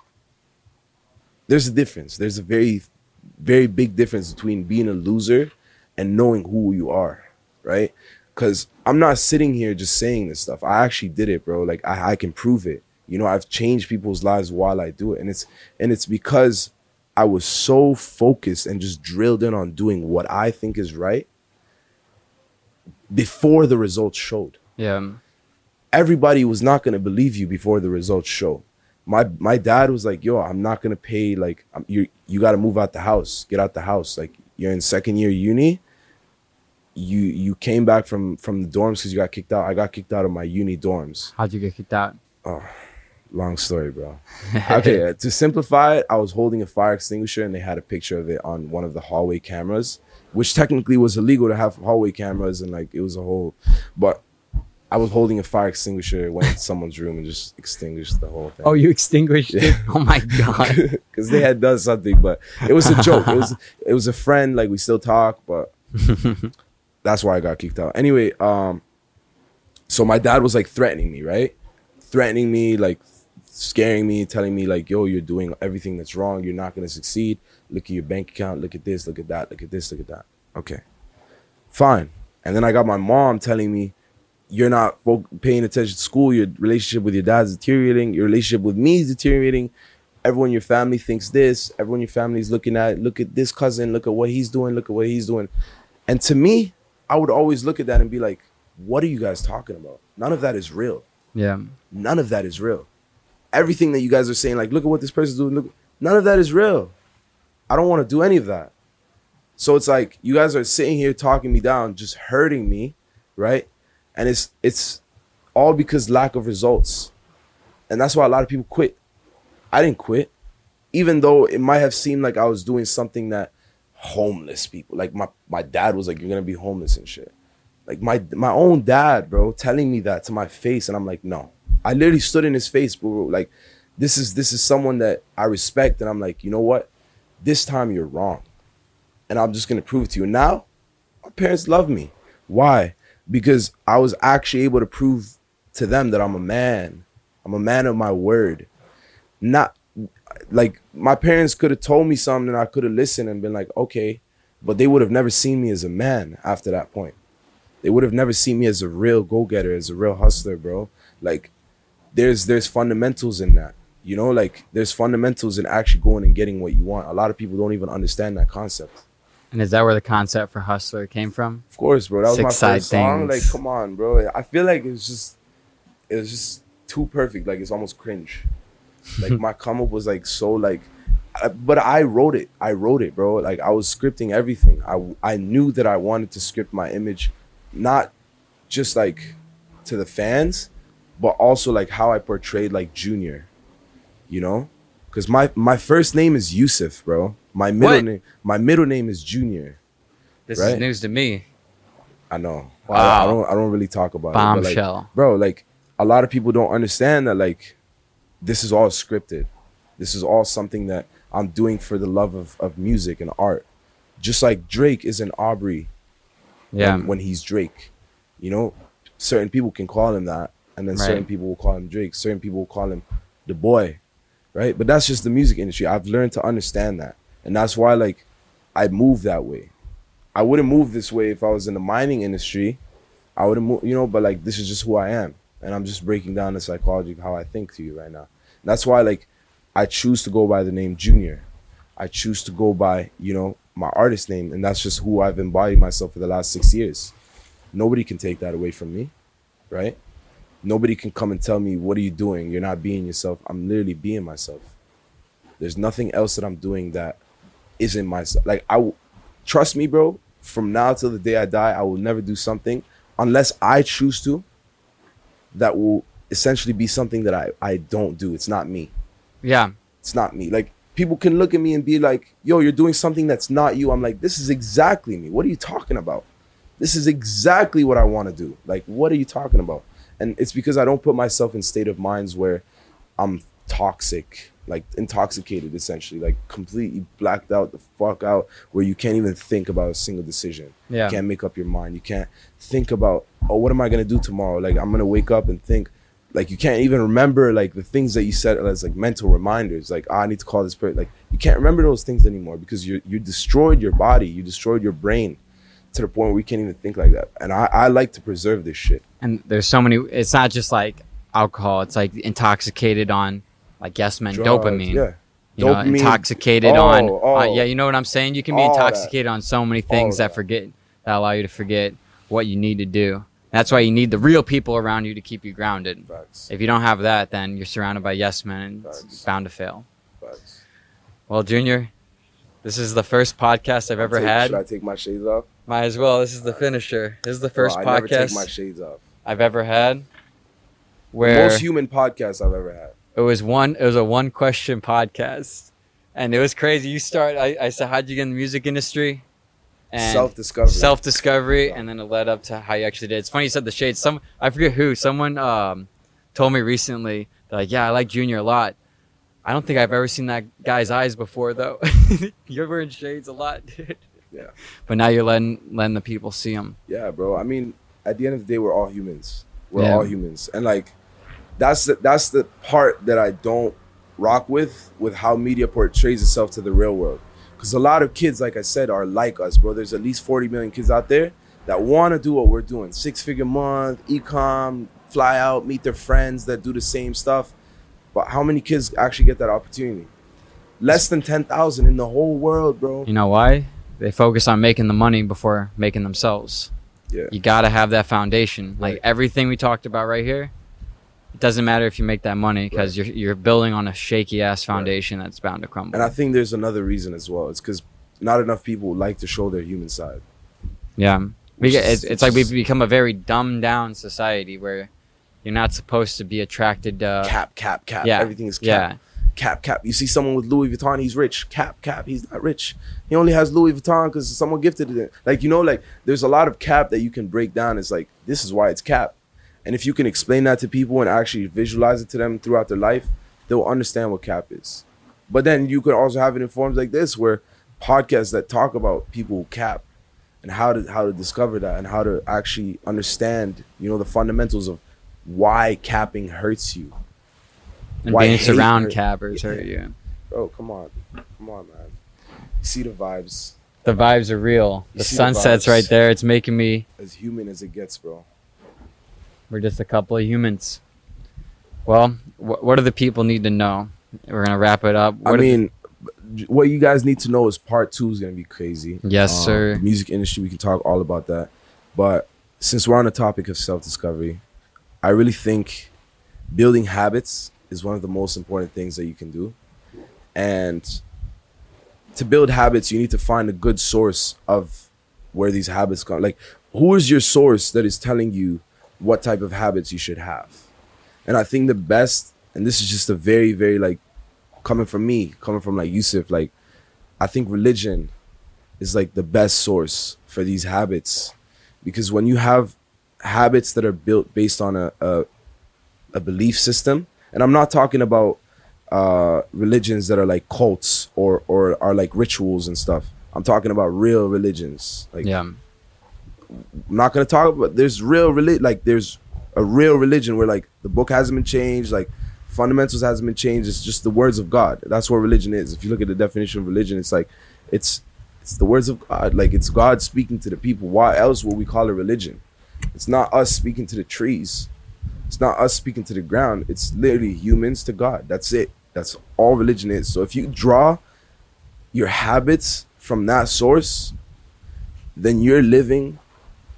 there's a difference. There's a very, very big difference between being a loser and knowing who you are, right? Because I'm not sitting here just saying this stuff. I actually did it, bro. Like I, I can prove it. You know, I've changed people's lives while I do it, and it's and it's because I was so focused and just drilled in on doing what I think is right before the results showed Yeah. everybody was not going to believe you before the results show. My my dad was like, "Yo, I'm not going to pay like you you got to move out the house. Get out the house. Like you're in second year uni. You you came back from from the dorms cuz you got kicked out. I got kicked out of my uni dorms. How'd you get kicked out? Oh, long story, bro. okay, to simplify it, I was holding a fire extinguisher and they had a picture of it on one of the hallway cameras, which technically was illegal to have hallway cameras and like it was a whole but I was holding a fire extinguisher, went into someone's room and just extinguished the whole thing. Oh, you extinguished it? Oh my god. because they had done something, but it was a joke. It was it was a friend. Like we still talk, but that's why I got kicked out. Anyway, um, so my dad was like threatening me, right? Threatening me, like scaring me, telling me like, "Yo, you're doing everything that's wrong. You're not gonna succeed. Look at your bank account. Look at this. Look at that. Look at this. Look at that." Okay, fine. And then I got my mom telling me, "You're not paying attention to school. Your relationship with your dad's deteriorating. Your relationship with me is deteriorating." everyone in your family thinks this. Everyone in your family is looking at, look at this cousin, look at what he's doing, look at what he's doing. And to me, I would always look at that and be like, what are you guys talking about? None of that is real. Yeah. None of that is real. Everything that you guys are saying, like, look at what this person's doing, look, none of that is real. I don't want to do any of that. So it's like you guys are sitting here talking me down, just hurting me, right? And it's it's all because lack of results. And that's why a lot of people quit. I didn't quit. Even though it might have seemed like I was doing something that homeless people, like my, my dad was like, You're gonna be homeless and shit. Like my my own dad, bro, telling me that to my face, and I'm like, no. I literally stood in his face, bro. Like, this is this is someone that I respect, and I'm like, you know what? This time you're wrong. And I'm just gonna prove it to you. Now, my parents love me. Why? Because I was actually able to prove to them that I'm a man. I'm a man of my word. Not like my parents could have told me something and I could have listened and been like, okay, but they would have never seen me as a man after that point. They would have never seen me as a real go-getter, as a real hustler, bro. Like there's there's fundamentals in that. You know, like there's fundamentals in actually going and getting what you want. A lot of people don't even understand that concept. And is that where the concept for Hustler came from? Of course, bro. That was my side first song. things. Like, come on, bro. I feel like it's just it was just too perfect. Like it's almost cringe. Like my come up was like so like but I wrote it. I wrote it, bro. Like I was scripting everything. I I knew that I wanted to script my image not just like to the fans, but also like how I portrayed like Junior. You know? Cuz my my first name is Yusuf, bro. My middle What? name my middle name is Junior. This Right. is news to me. I know. I, I Wow. don't. I don't really talk about it. but, like, Bombshell. bro. Like a lot of people don't understand that. Like this is all scripted. This is all something that I'm doing for the love of of music and art. Just like Drake is an Aubrey Yeah. when, when he's Drake. You know, certain people can call him that, and then certain people will call him Drake. Certain people will call him the boy, right? But that's just the music industry. I've learned to understand that, and that's why like I move that way. I wouldn't move this way if I was in the mining industry. I wouldn't move, you know. But like this is just who I am, and I'm just breaking down the psychology of how I think to you right now. And that's why like I choose to go by the name Junior. I choose to go by, you know, my artist name, and that's just who I've embodied myself for the last six years. Nobody can take that away from me, right? Nobody can come and tell me, what are you doing? You're not being yourself. I'm literally being myself. There's nothing else that I'm doing that isn't myself. Like I trust me, bro, from now till the day I die, I will never do something unless I choose to that will essentially be something that I, I don't do. It's not me. Yeah. It's not me. Like people can look at me and be like, yo, you're doing something that's not you. I'm like, this is exactly me. What are you talking about? This is exactly what I want to do. Like, what are you talking about? And it's because I don't put myself in state of minds where I'm toxic, like intoxicated, essentially, like completely blacked out the fuck out, where you can't even think about a single decision. Yeah. You can't make up your mind. You can't think about, oh, what am I gonna do tomorrow? Like I'm gonna wake up and think, like you can't even remember like the things that you said as like mental reminders. Like oh, I need to call this person. Like you can't remember those things anymore because you you destroyed your body, you destroyed your brain to the point where we can't even think like that. And I, I like to preserve this shit. And there's so many. It's not just like alcohol. It's like intoxicated on, like yes men, Drugs, dopamine. Yeah. You know, intoxicated Oh, on. oh. uh, yeah, you know what I'm saying. You can be All that. intoxicated on so many things that that. forget that allow you to forget what you need to do. That's why you need the real people around you to keep you grounded. Facts. If you don't have that, then you're surrounded by yes men and it's bound to fail. Facts. Well, Junior, this is the first podcast I've ever Take- had. Should I take my shades off? Might as well. This is the finisher. This is the first Bro, I never take my podcast shades off. I've ever had The where most human podcast I've ever had. It was one. It was a one question podcast, and it was crazy. You start. I, I said, "How'd you get in the music industry?" And Self discovery. self discovery, and then it led up to how you actually did. It's funny you said the shades. Some I forget who. Someone um, told me recently. Like, "Yeah, I like Junior a lot." I don't think I've ever seen that guy's eyes before, though. you're wearing shades a lot, dude. Yeah. But now you're letting letting the people see them. Yeah, bro. I mean, at the end of the day, we're all humans. We're Yeah. all humans, and like, that's the that's the part that I don't rock with with how media portrays itself to the real world. Because a lot of kids, like I said, are like us, bro. There's at least 40 million kids out there that want to do what we're doing: six figure month, ecom, fly out, meet their friends that do the same stuff. But how many kids actually get that opportunity? Less than 10,000 in the whole world, bro. You know why? They focus on making the money before making themselves. Yeah. You got to have that foundation. Like everything we talked about right here, it doesn't matter if you make that money because you're you're building on a shaky ass foundation that's bound to crumble. And I think there's another reason as well. It's because not enough people like to show their human side. yeah, we get, it's, it's like we've become a very dumbed down society where you're not supposed to be attracted to. cap, cap, cap. yeah, Everything is cap. yeah, Cap, cap. You see someone with Louis Vuitton, he's rich. Cap, cap. He's not rich. He only has Louis Vuitton because someone gifted it. Like, you know, like there's a lot of cap that you can break down. It's like, this is why it's cap. And if you can explain that to people and actually visualize it to them throughout their life, they'll understand what cap is. But then you could also have it in forms like this where podcasts that talk about people who cap and how to how to discover that and how to actually understand, you know, the fundamentals of why capping hurts you. and Why being hurt- cappers hurt you. Bro, come on. Come on, man. You see the vibes. The vibes are real. You The see the sunset's right there. It's making me. As human as it gets, bro. We're just a couple of humans. Well, wh- what do the people need to know? We're gonna wrap it up. I What the- mean, what you guys need to know is part two is gonna be crazy. Yes, Um, sir. The music industry, we can talk all about that. But since we're on the topic of self discovery, I really think building habits is one of the most important things that you can do. And to build habits, you need to find a good source of where these habits come. Like, who is your source that is telling you what type of habits you should have? And I think the best, and this is just a very, very like coming from me, coming from like Yusuf, like I think religion is like the best source for these habits because when you have habits that are built based on a a, a belief system, and I'm not talking about uh, religions that are like cults or or are like rituals and stuff. I'm talking about real religions. Like yeah, not gonna talk about there's real religion like there's a real religion where like the book hasn't been changed, like fundamentals hasn't been changed. It's just the words of God. That's what religion is. If you look at the definition of religion, it's like it's it's the words of God. Like it's God speaking to the people. Why else would we call it religion? It's not us speaking to the trees. It's not us speaking to the ground. It's literally humans to God. That's it. That's all religion is. So if you draw your habits from that source, then you're living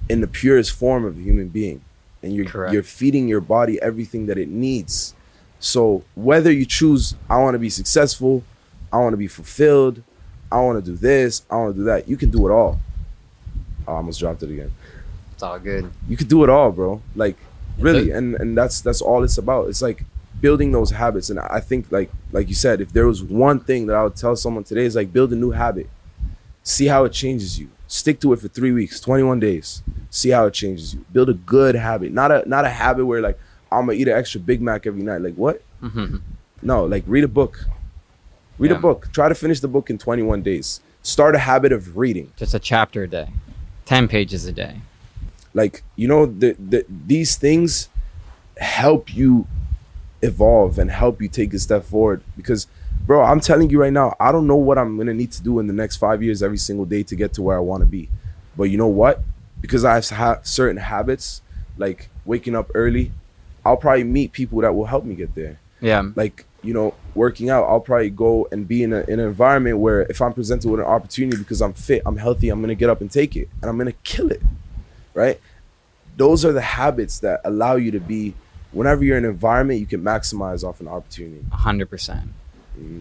in the purest form of a human being. And you're Correct. you're feeding your body everything that it needs. So whether you choose I want to be successful, I want to be fulfilled, I want to do this, I want to do that, you can do it all. Oh, I almost dropped it again It's all good. you could do it all, bro. Like really, and and that's that's all it's about. It's like building those habits. And I think like like you said, if there was one thing that I would tell someone today is like build a new habit. See how it changes you. Stick to it for three weeks, 21 days. See how it changes you. Build a good habit. Not a not a habit where like I'm gonna eat an extra Big Mac every night. Like what? Mm-hmm. No, like read a book. Read Yeah. a book. Try to finish the book in 21 days. Start a habit of reading. Just a chapter a day, ten pages a day. like you know the, the these things help you evolve and help you take a step forward because bro i'm telling you right now i don't know what i'm gonna need to do in the next five years every single day to get to where i want to be. But you know what? Because i have certain habits like waking up early i'll probably meet people that will help me get there. Yeah, like you know working out i'll probably go and be in, a, in an environment where if i'm presented with an opportunity because i'm fit i'm healthy i'm gonna get up and take it and i'm gonna kill it right? Those are the habits that allow you to be whenever you're in an environment you can maximize off an opportunity. Hundred percent. And,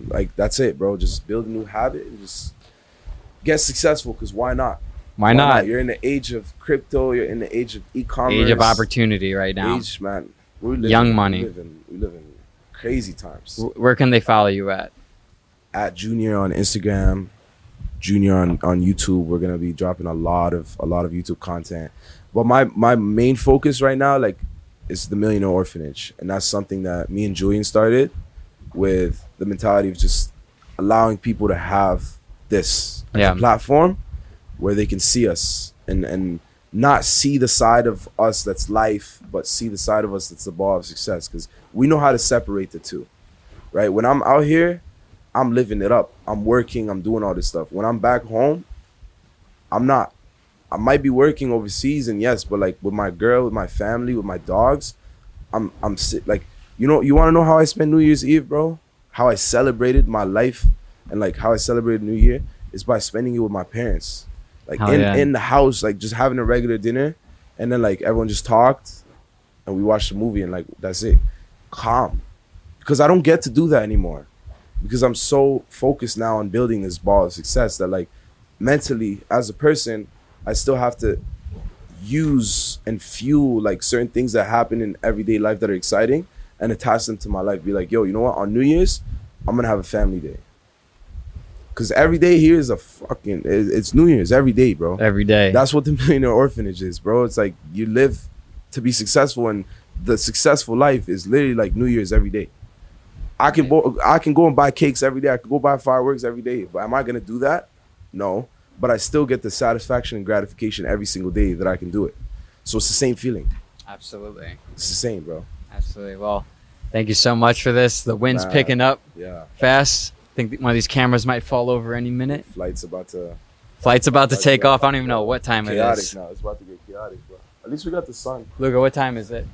like that's it bro just build a new habit and just get successful because why not Why not? you're in the age of crypto you're in the age of e-commerce Age of opportunity right now. age man we live Young money. we live in, we live in crazy times Where can they follow you at? at Junior on Instagram, Junior on, on YouTube. We're gonna be dropping a lot of a lot of YouTube content. But my my main focus right now, like, is the Millionaire Orphanage, and that's something that me and Julian started with the mentality of just allowing people to have this Yeah. platform where they can see us and and not see the side of us that's life, but see the side of us that's the ball of success. Because we know how to separate the two, right? When I'm out here, I'm living it up. I'm working. I'm doing all this stuff. When I'm back home, I'm not. I might be working overseas, and yes, but like with my girl, with my family, with my dogs, I'm I'm si- like, you know, you want to know how I spent New Year's Eve, bro? How I celebrated my life and like how I celebrated New Year is by spending it with my parents, like Hell in yeah. in the house, like just having a regular dinner, and then like everyone just talked, and we watched a movie, and like that's it, calm, because I don't get to do that anymore because I'm so focused now on building this ball of success that like mentally as a person I still have to use and fuel like certain things that happen in everyday life that are exciting and attach them to my life. Be like, yo, you know what? On New Year's, I'm gonna have a family day. Cause every day here is a fucking it's New Year's every day, bro. Every day. That's what the millionaire orphanage is, bro. It's like you live to be successful, and the successful life is literally like New Year's every day. I can bo- I can go and buy cakes every day. I can go buy fireworks every day. But am I gonna do that? No. But I still get the satisfaction and gratification every single day that I can do it. So it's the same feeling. Absolutely. It's the same, bro. Absolutely. Well, thank you so much for this. The wind's Nah. picking up Yeah. fast. I think one of these cameras might fall over any minute. Flight's about to Flight's about to About to take off. I don't even know what time it chaotic is. now. It's about to get chaotic, bro. At least we got the sun. Luca, what time is it?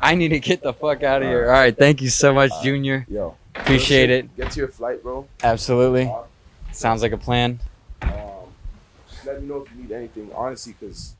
I need to get the fuck out of here. All right. Thank you so much, Junior. Yo. Appreciate it. Get to your flight, bro. Absolutely. Sounds like a plan. Um, just let me know if you need anything, honestly, because